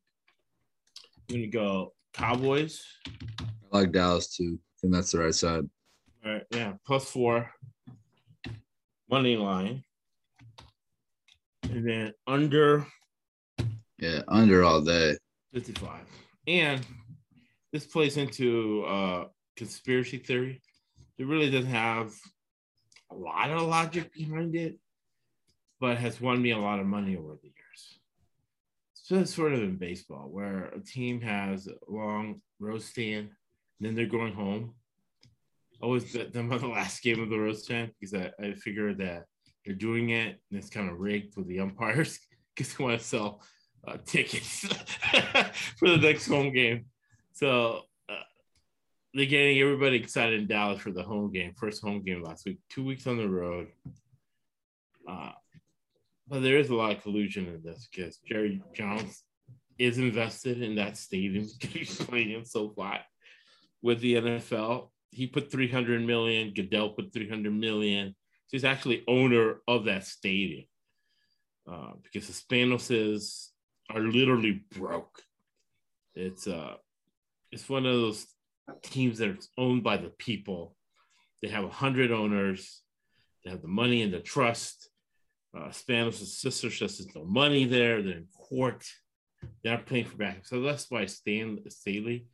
going to go Cowboys. I like Dallas too. I think that's the right side. All right. Yeah. Plus four. Money line. and then under Yeah, under all day. 55. And this plays into uh conspiracy theory. It really doesn't have a lot of logic behind it, but has won me a lot of money over the years. So it's sort of in baseball where a team has a long road stand, then they're going home. Always bet them on the last game of the road stand because I, I figure that they're doing it and it's kind of rigged with the umpires <laughs> because they want to sell uh, tickets <laughs> for the next home game. So uh, they're getting everybody excited in Dallas for the home game, first home game last week, two weeks on the road. Uh, but there is a lot of collusion in this because Jerry Jones is invested in that stadium he's playing in so far with the NFL. He put 300 million, Goodell put 300 million. So he's actually owner of that stadium uh, because the Spanoses are literally broke. It's uh, it's one of those teams that are owned by the people. They have a hundred owners. They have the money and the trust. Uh, Spanos' sister says there's no money there. They're in court. They're not paying for back. So that's why Stan Staley,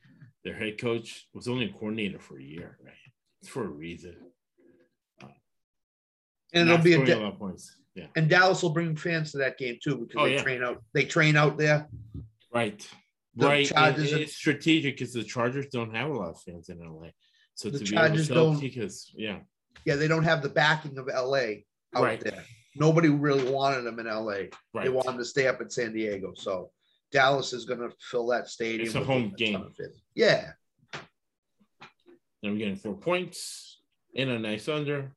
their head coach, was only a coordinator for a year, right? It's for a reason. And it'll be a, Da- lot of points. Yeah. and Dallas will bring fans to that game too because Oh, they yeah. train out. They train out there. Right. The right. Chargers are- it's strategic because the Chargers don't have a lot of fans in LA. So The to be Chargers able to sell tickets, yeah. Yeah, they don't have the backing of LA out Right. there. Nobody really wanted them in LA. Right. They wanted to stay up in San Diego. So Dallas is going to fill that stadium. It's a home game. Yeah. And we're getting four points and a nice under.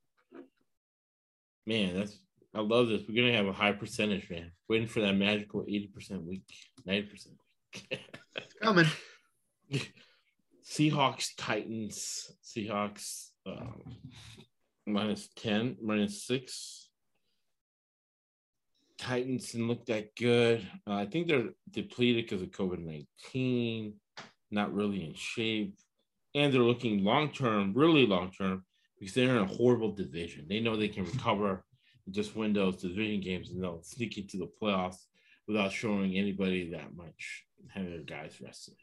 Man, that's I love this. We're gonna have a high percentage, man. Waiting for that magical 80% week, 90% week. Coming. Seahawks, Titans, Seahawks um, minus 10, minus six. Titans didn't look that good. Uh, I think they're depleted because of COVID 19, not really in shape. And they're looking long term, really long term, because they're in a horrible division. They know they can recover just win those division games and they'll sneak into the playoffs without showing anybody that much, having their guys rested.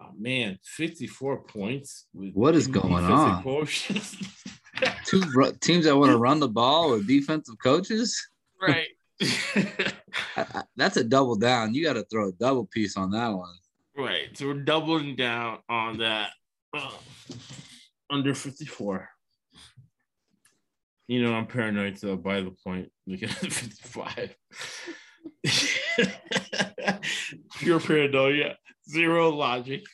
Oh, man, 54 points. With What is going on? <laughs> Two ru- teams that want to run the ball with defensive coaches. right. <laughs> I, I, that's a double down. You got to throw a double piece on that one. right. So we're doubling down on that uh, under 54. You know, I'm paranoid, so by the point, looking at <laughs> 55. <laughs> Pure paranoia, zero logic.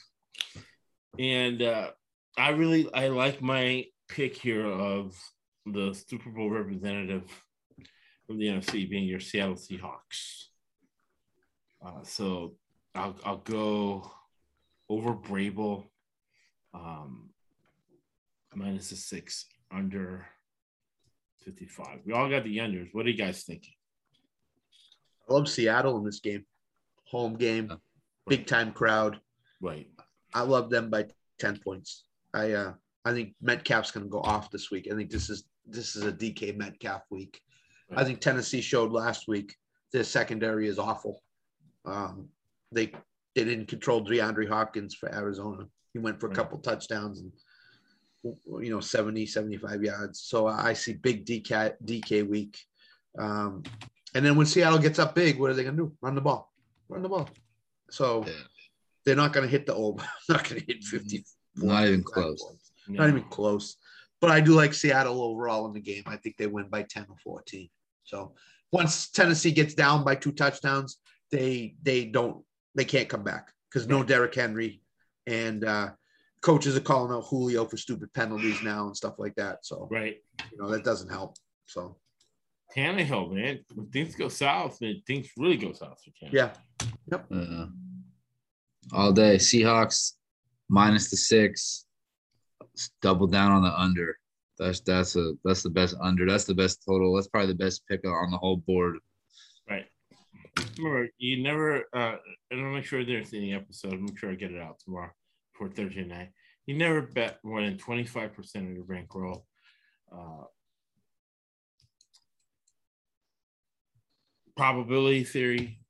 And uh, I really I like my pick here of the Super Bowl representative from the NFC being your Seattle Seahawks. Uh, so I'll I'll go over Vrabel, um, minus a six under fifty five. We all got the unders. What are you guys thinking? I love Seattle in this game. Home game, big time crowd. Right. I love them by 10 points. I uh I think Metcalf's gonna go off this week. I think this is this is a DK Metcalf week. I think Tennessee showed last week their secondary is awful. Um, they they didn't control DeAndre Hopkins for Arizona. He went for a Right. couple touchdowns and you know 70 75 yards. So I see big DK DK week. Um, and then when Seattle gets up big, what are they gonna do? Run the ball. Run the ball. So Yeah. they're not gonna hit the over. <laughs> not gonna hit 50. Not even close. Not even close. But I do like Seattle overall in the game. I think they win by 10 or 14. So once Tennessee gets down by two touchdowns, they they don't they can't come back because no Derrick Henry and uh coaches are calling out Julio for stupid penalties now and stuff like that. So Right. you know that doesn't help. So Tannehill, man. When things go south, man, things really go south for Tannehill. yeah, Yep. Uh, all day. Seahawks minus the six. Double down on the under. That's that's a that's the best under. That's the best total. That's probably the best pick on the whole board. Right. Remember, you never, uh, and I'll make sure there's any episode. I'm sure I get it out tomorrow for Thursday night. You never bet more than 25% of your bankroll. Uh, probability theory,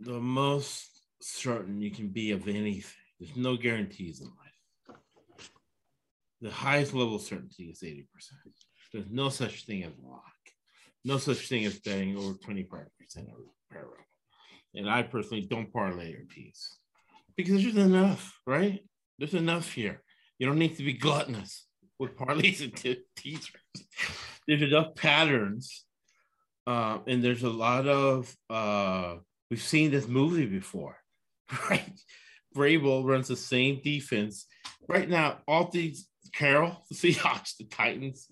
the, most certain you can be of anything. There's no guarantees in life. The highest level of certainty is 80%. There's no such thing as luck. No such thing as betting over 25% of barrel. And I personally don't parlay your teas because there's enough, right? There's enough here. You don't need to be gluttonous with <laughs> parlays and t- teasers. There's enough patterns, uh, and there's a lot of. Uh, we've seen this movie before, <laughs> right? Vrabel runs the same defense right now. All these Carroll, <laughs> the Seahawks, the Titans,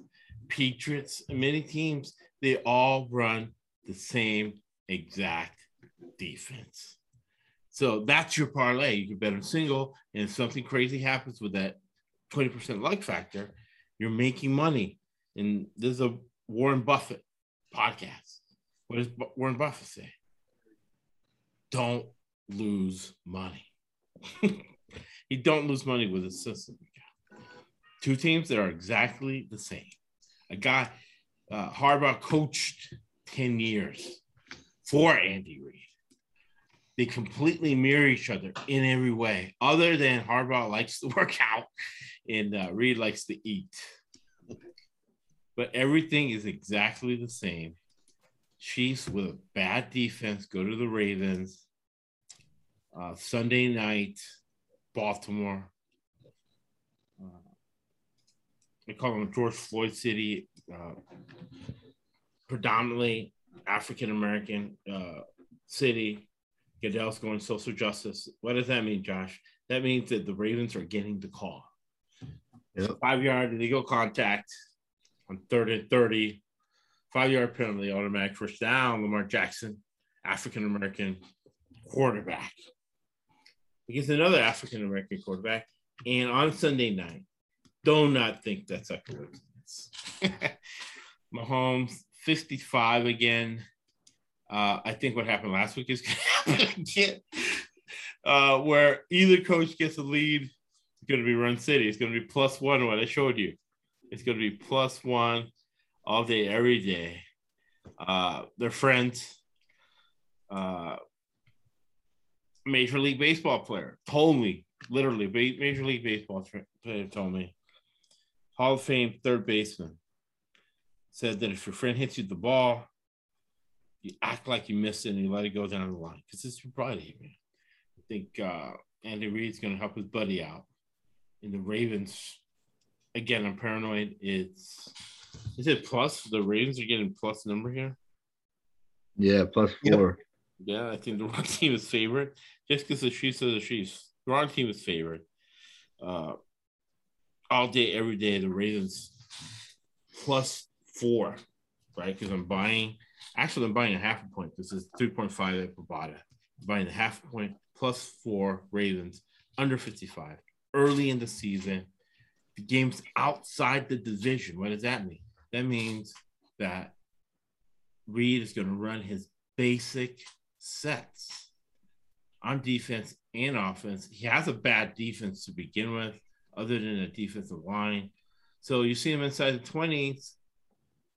Patriots, and many teams, they all run the same exact defense. So that's your parlay. You can bet on single, and if something crazy happens with that 20% luck factor, you're making money. And there's a Warren Buffett podcast. What does Warren Buffett say? Don't lose money. <laughs> you don't lose money with a system. Two teams that are exactly the same. A guy, uh, Harbaugh coached 10 years for Andy Reid. They completely mirror each other in every way, other than Harbaugh <laughs> likes to work out and uh, Reid likes to eat. But everything is exactly the same. Chiefs with a bad defense go to the Ravens. Uh, Sunday night, Baltimore. Uh, they call them George Floyd City, uh, predominantly African American uh, city. Goodell's going social justice. What does that mean, Josh? That means that the Ravens are getting the call. Yep. Five yard illegal contact on third and 30. Five yard penalty, automatic first down. Lamar Jackson, African American quarterback, against another African American quarterback. And on Sunday night, do not think that's a coincidence. <laughs> Mahomes, 55 again. Uh, I think what happened last week is going <laughs> to happen again, uh, where either coach gets a lead. It's going to be Run City. It's going to be plus one, what I showed you. It's going to be plus one all day, every day. Uh, they're friends. Uh, Major League Baseball player told me, literally, Major League Baseball player told me, Hall of Fame third baseman said that if your friend hits you the ball, you act like you missed it and you let it go down the line because it's your buddy, man. I think uh, Andy Reid's going to help his buddy out. And the Ravens, again, I'm paranoid. It's is it plus? The Ravens are getting plus number here. Yeah, plus Yep. four. Yeah, I think the wrong <laughs> team is favorite. Just because the Chiefs are the Chiefs, the wrong team is favorite. Uh, all day, every day, the Ravens plus four, right? Because I'm buying. Actually, I'm buying a half a point. This is three point five at Bovada. I'm buying a half point plus four Ravens under fifty five early in the season. The game's outside the division. What does that mean? That means that Reid is going to run his basic sets on defense and offense. He has a bad defense to begin with, other than a defensive line. So you see him inside the 20s.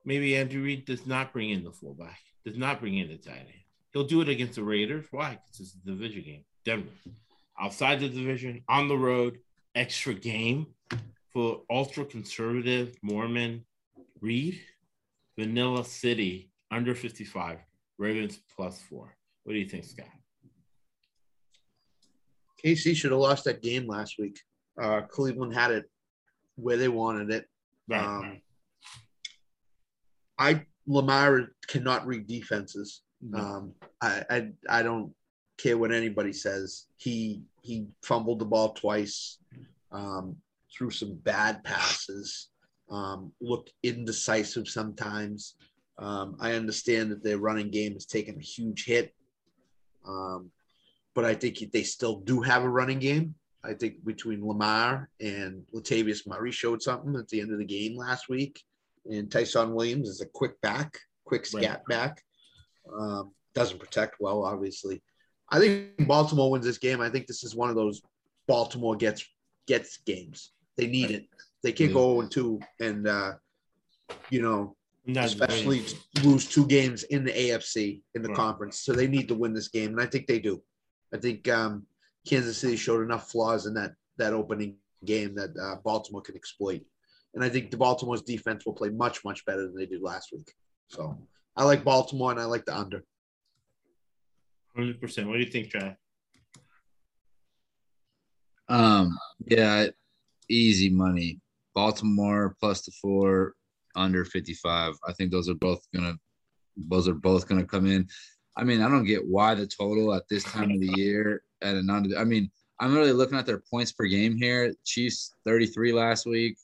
Maybe Andrew Reid does not bring in the fullback, does not bring in the tight end. He'll do it against the Raiders. Why? Because it's a division game. Denver. Outside the division, on the road, extra game for ultra conservative Mormon Reid. Vanilla City under 55. Ravens plus four. What do you think, Scott? KC should have lost that game last week. Uh, Cleveland had it where they wanted it. Um, I Lamar cannot read defenses. No. Um, I, I I don't care what anybody says. He he fumbled the ball twice, um, threw some bad passes, um, looked indecisive sometimes. Um, I understand that their running game has taken a huge hit, um, but I think they still do have a running game. I think between Lamar and Latavius Murray showed something at the end of the game last week. And Ty'Son Williams is a quick back, quick scat back. Um, doesn't protect well, obviously. I think Baltimore wins this game. I think this is one of those Baltimore gets gets games. They need it. They can't go 0 2 and uh, you know And that's especially great. lose two games in the AFC in the Right. conference. So they need to win this game, and I think they do. I think um, Kansas City showed enough flaws in that that opening game that uh, Baltimore can exploit, and I think the Baltimore's defense will play much much better than they did last week. So I like Baltimore, and I like the under. 100%. What do you think, Trav? Um, yeah, easy money. Baltimore plus the four, under 55. I think those are both gonna those are both gonna come in. I mean, I don't get why the total at this time of the year at a non I mean, I'm really looking at their points per game here. Chiefs 33 last week,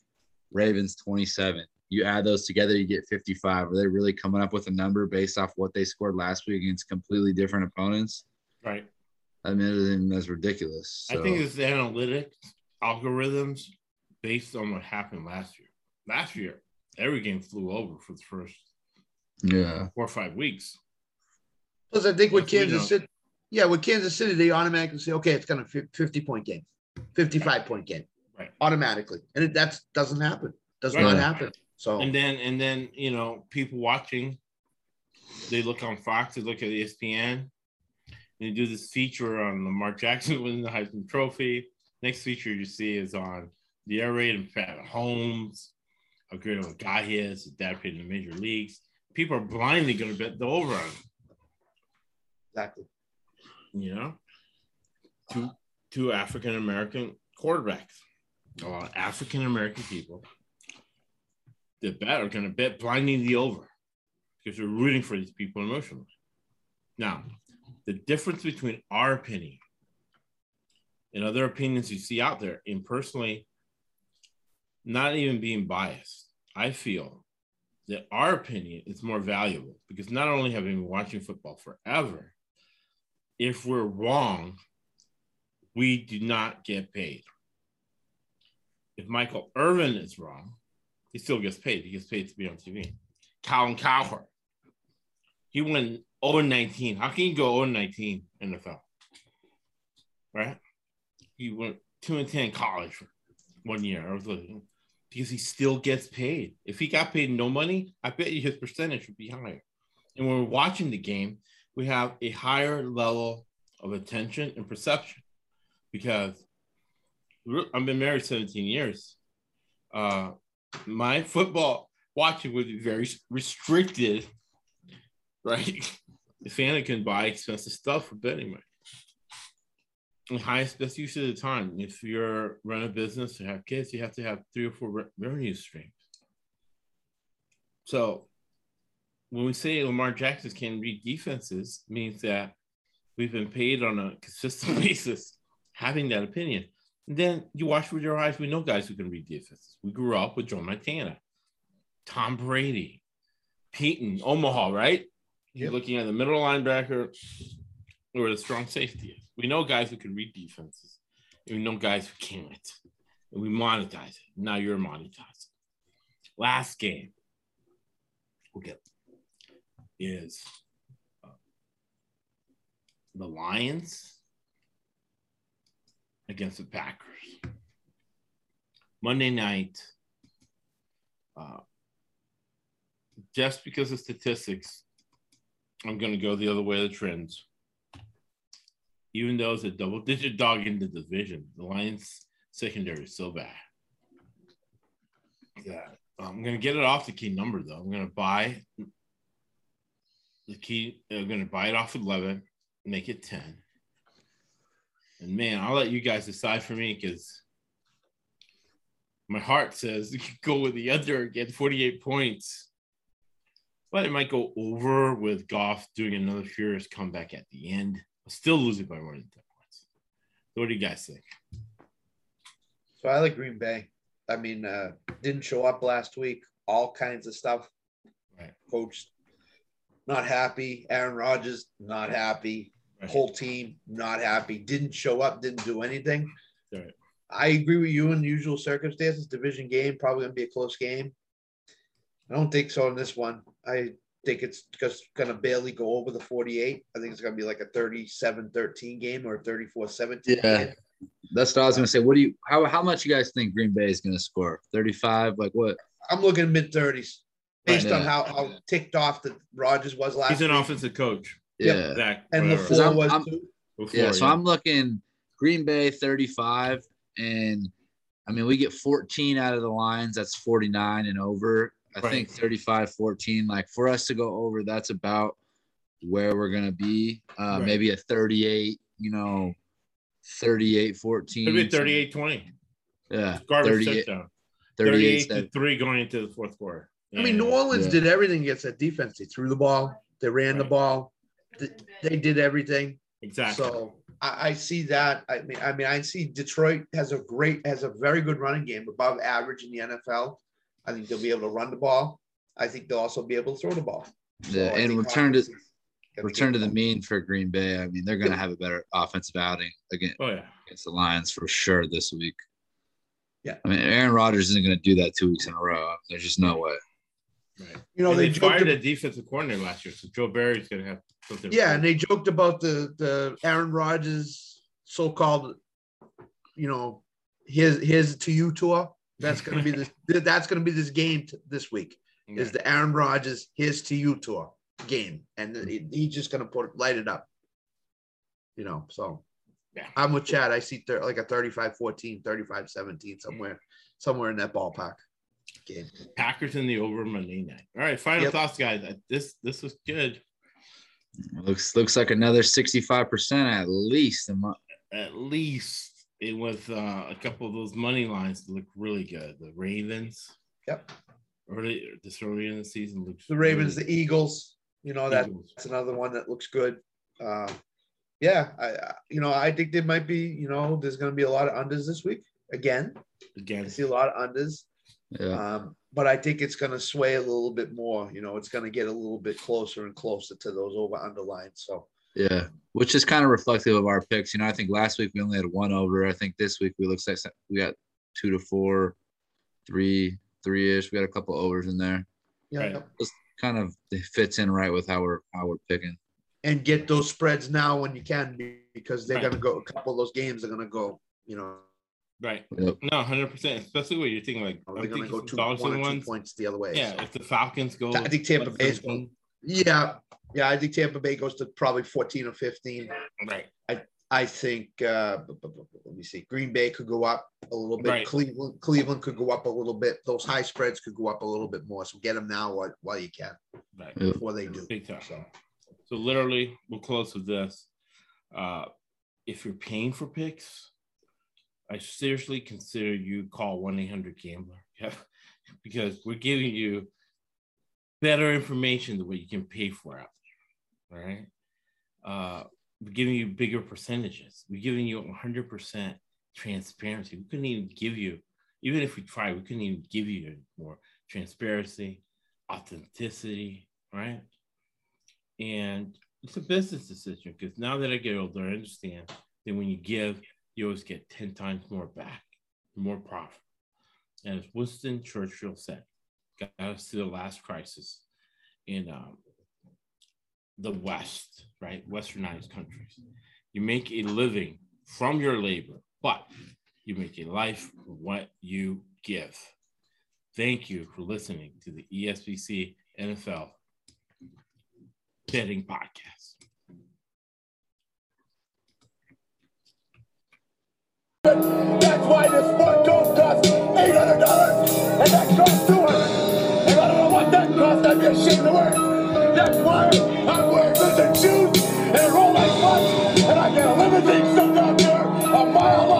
Ravens 27. You add those together, you get 55. Are they really coming up with a number based off what they scored last week against completely different opponents? Right. I mean, that's ridiculous. I think it's the analytics algorithms based on what happened last year. Last year, every game flew over for the first yeah. four or five weeks. Plus, I think with Kansas. City, yeah, with Kansas City, they automatically say, okay, it's gonna fi- 50 point game, 55 point game, Right. automatically, and it that doesn't happen. Does Right. not happen. So And then and then you know, people watching, they look on Fox, they look at ESPN, they do this feature on Lamar Jackson <laughs> winning the Heisman Trophy. Next feature you see is on the air raid and Pat Holmes, how great of a guy he is, played in the major leagues. People are blindly gonna bet the over on him. exactly. you know, two two African American quarterbacks. A lot of African American people that bet are going to bet blindly the over because they're rooting for these people emotionally. Now, the difference between our opinion and other opinions you see out there, and personally, not even being biased, I feel that our opinion is more valuable because not only have we been watching football forever, if we're wrong, we do not get paid. If Michael Irvin is wrong, he still gets paid. He gets paid to be on TV. Colin Cowherd, he went 0 19. How can you go 0 19 in the NFL? Right? He went 2 and 10 college for one year. I was looking because he still gets paid. If he got paid no money, I bet you his percentage would be higher. And when we're watching the game, we have a higher level of attention and perception because I've been married 17 years. Uh, my football watching would be very restricted, <laughs> right? The fan can buy expensive stuff for betting money. Highest best use of the time. If you're run a business or have kids, you have to have three or four re- revenue streams. So when we say Lamar Jackson can read defenses, means that we've been paid on a consistent <laughs> basis having that opinion. And then you watch with your eyes, we know guys who can read defenses. We grew up with Joe Montana, Tom Brady, Peyton, Omaha, right? You're looking at the middle linebacker or the strong safety. is. We know guys who can read defenses. And we know guys who can't. And we monetize it. Now you're monetizing. Last game. We'll get is uh, the Lions against the Packers. Monday night, uh, just because of statistics, I'm going to go the other way of the trends. Even though it's a double digit dog in the division, the Lions secondary is so bad. Yeah, I'm to get it off the key number though. I'm to buy the key. I'm to buy it off 11, make it 10. And man, I'll let you guys decide for me because my heart says <laughs> you could go with the under, get 48 points. But it might go over with Goff doing another furious comeback at the end. Still losing by more than 10 points. So what do you guys think? So I like Green Bay. I mean, uh, didn't show up last week. All kinds of stuff. Right. Coach not happy. Aaron Rodgers not happy. Right. Whole team not happy. Didn't show up. Didn't do anything. Right. I agree with you in the usual circumstances. Division game probably gonna be a close game. I don't think so in this one. I think it's just gonna barely go over the 48. I think it's gonna be like a 37-13 game or a 34-17 Yeah. game. That's what I was gonna say. What do you how how much you guys think Green Bay is gonna score? 35? Like what? I'm looking mid 30s. based on how, how ticked off that Rodgers was last He's an week. offensive coach. Yeah. Zach, and whatever. Because LaFleur I'm- was I'm- too. Before, Yeah, so I'm looking Green Bay 35, and I mean, we get 14 out of the lines. That's 49 and over. I Right. think 35 14. Like for us to go over, that's about where we're going to be. Uh, Right. Maybe a 38, you know, 38 14. maybe 38 20. Yeah. Garbage 38, touchdown. 38. 38 to 3 going into the fourth quarter. I mean, New Orleans Yeah. did everything against that defense. They threw the ball, they ran the ball, they did everything. Exactly. So I, I see that. I mean, I mean, I see Detroit has a great, has a very good running game, above average in the NFL. I think they'll be able to run the ball. I think they'll also be able to throw the ball. Yeah, I and return to offense is gonna return to the mean for Green Bay. I mean, they're going to have a better offensive outing against, oh, yeah. against the Lions for sure this week. Yeah. I mean, Aaron Rodgers isn't going to do that two weeks in a row. There's just no way. Right. You know, And they, they, joked fired a defensive coordinator last year, so Joe Barry's going to have something. yeah, and they joked about the the Aaron Rodgers so-called, you know, his his to you tour. That's going to be this. <laughs> that's going to be this game t- this week. Is the Aaron Rodgers his to you tour game, and he- he's just going to put light it up. You know, so Yeah. I'm with Chad. I see thir- like a 35-14, 35-17 somewhere, somewhere in that ballpark game. Packers in the over Monday night. All right, final Yep. thoughts, guys. This this was good. Looks looks like another 65% at least. in my- At least it was uh, a couple of those money lines that look really good. The Ravens, Yep. early this early in the season looks The Ravens, really the Eagles. You know that Eagles. that's another one that looks good. Uh, yeah, I I- you know I think there might be you know there's going to be a lot of unders this week again. I again. see a lot of unders, Yeah. um, but I think it's going to sway a little bit more. You know, it's going to get a little bit closer and closer to those over underlines. So Yeah. Which is kind of reflective of our picks. You know, I think last week we only had one over. I think this week we looks like we got two to four, three, three ish. We got a couple overs in there. yeah, Right. Kind of it fits in right with how we're how we're picking. and get those spreads now when you can because they're Right. going to go. A couple of those games are going to go. You know, Right. Yep. No, hundred percent. Especially when you're thinking like oh, they're I'm going to thinking go two, dollars one or two ones. points the other way. Yeah, So, if the Falcons go, I think Tampa like Bay's 17, yeah, yeah. I think Tampa Bay goes to probably fourteen or fifteen. right. I I think uh, let me see. Green Bay could go up a little bit. Right. Cleveland, Cleveland could go up a little bit. Those high spreads could go up a little bit more. So get them now while, while you can Right. Before they do. Big time. So So literally, we'll close with this. Uh, if you're paying for picks, I seriously consider you call one eight hundred gambler. <laughs> Yeah, because we're giving you better information than what you can pay for out there. All right. Uh, we're giving you bigger percentages. We're giving you 100% transparency. We couldn't even give you, even if we tried, we couldn't even give you more transparency, authenticity, right? And it's a business decision because now that I get older, I understand that when you give, you always get 10 times more back, more profit. And as Winston Churchill said, got us to the last crisis in um, the West, right? Westernized countries. You make a living from your labor, but you make a life what you give. Thank you for listening to the ESBC NFL betting podcast. That's why this sport don't cost eight hundred dollars, and that costs two hundred. If I don't know what that costs, I'd be ashamed to it. That's why I'm wearing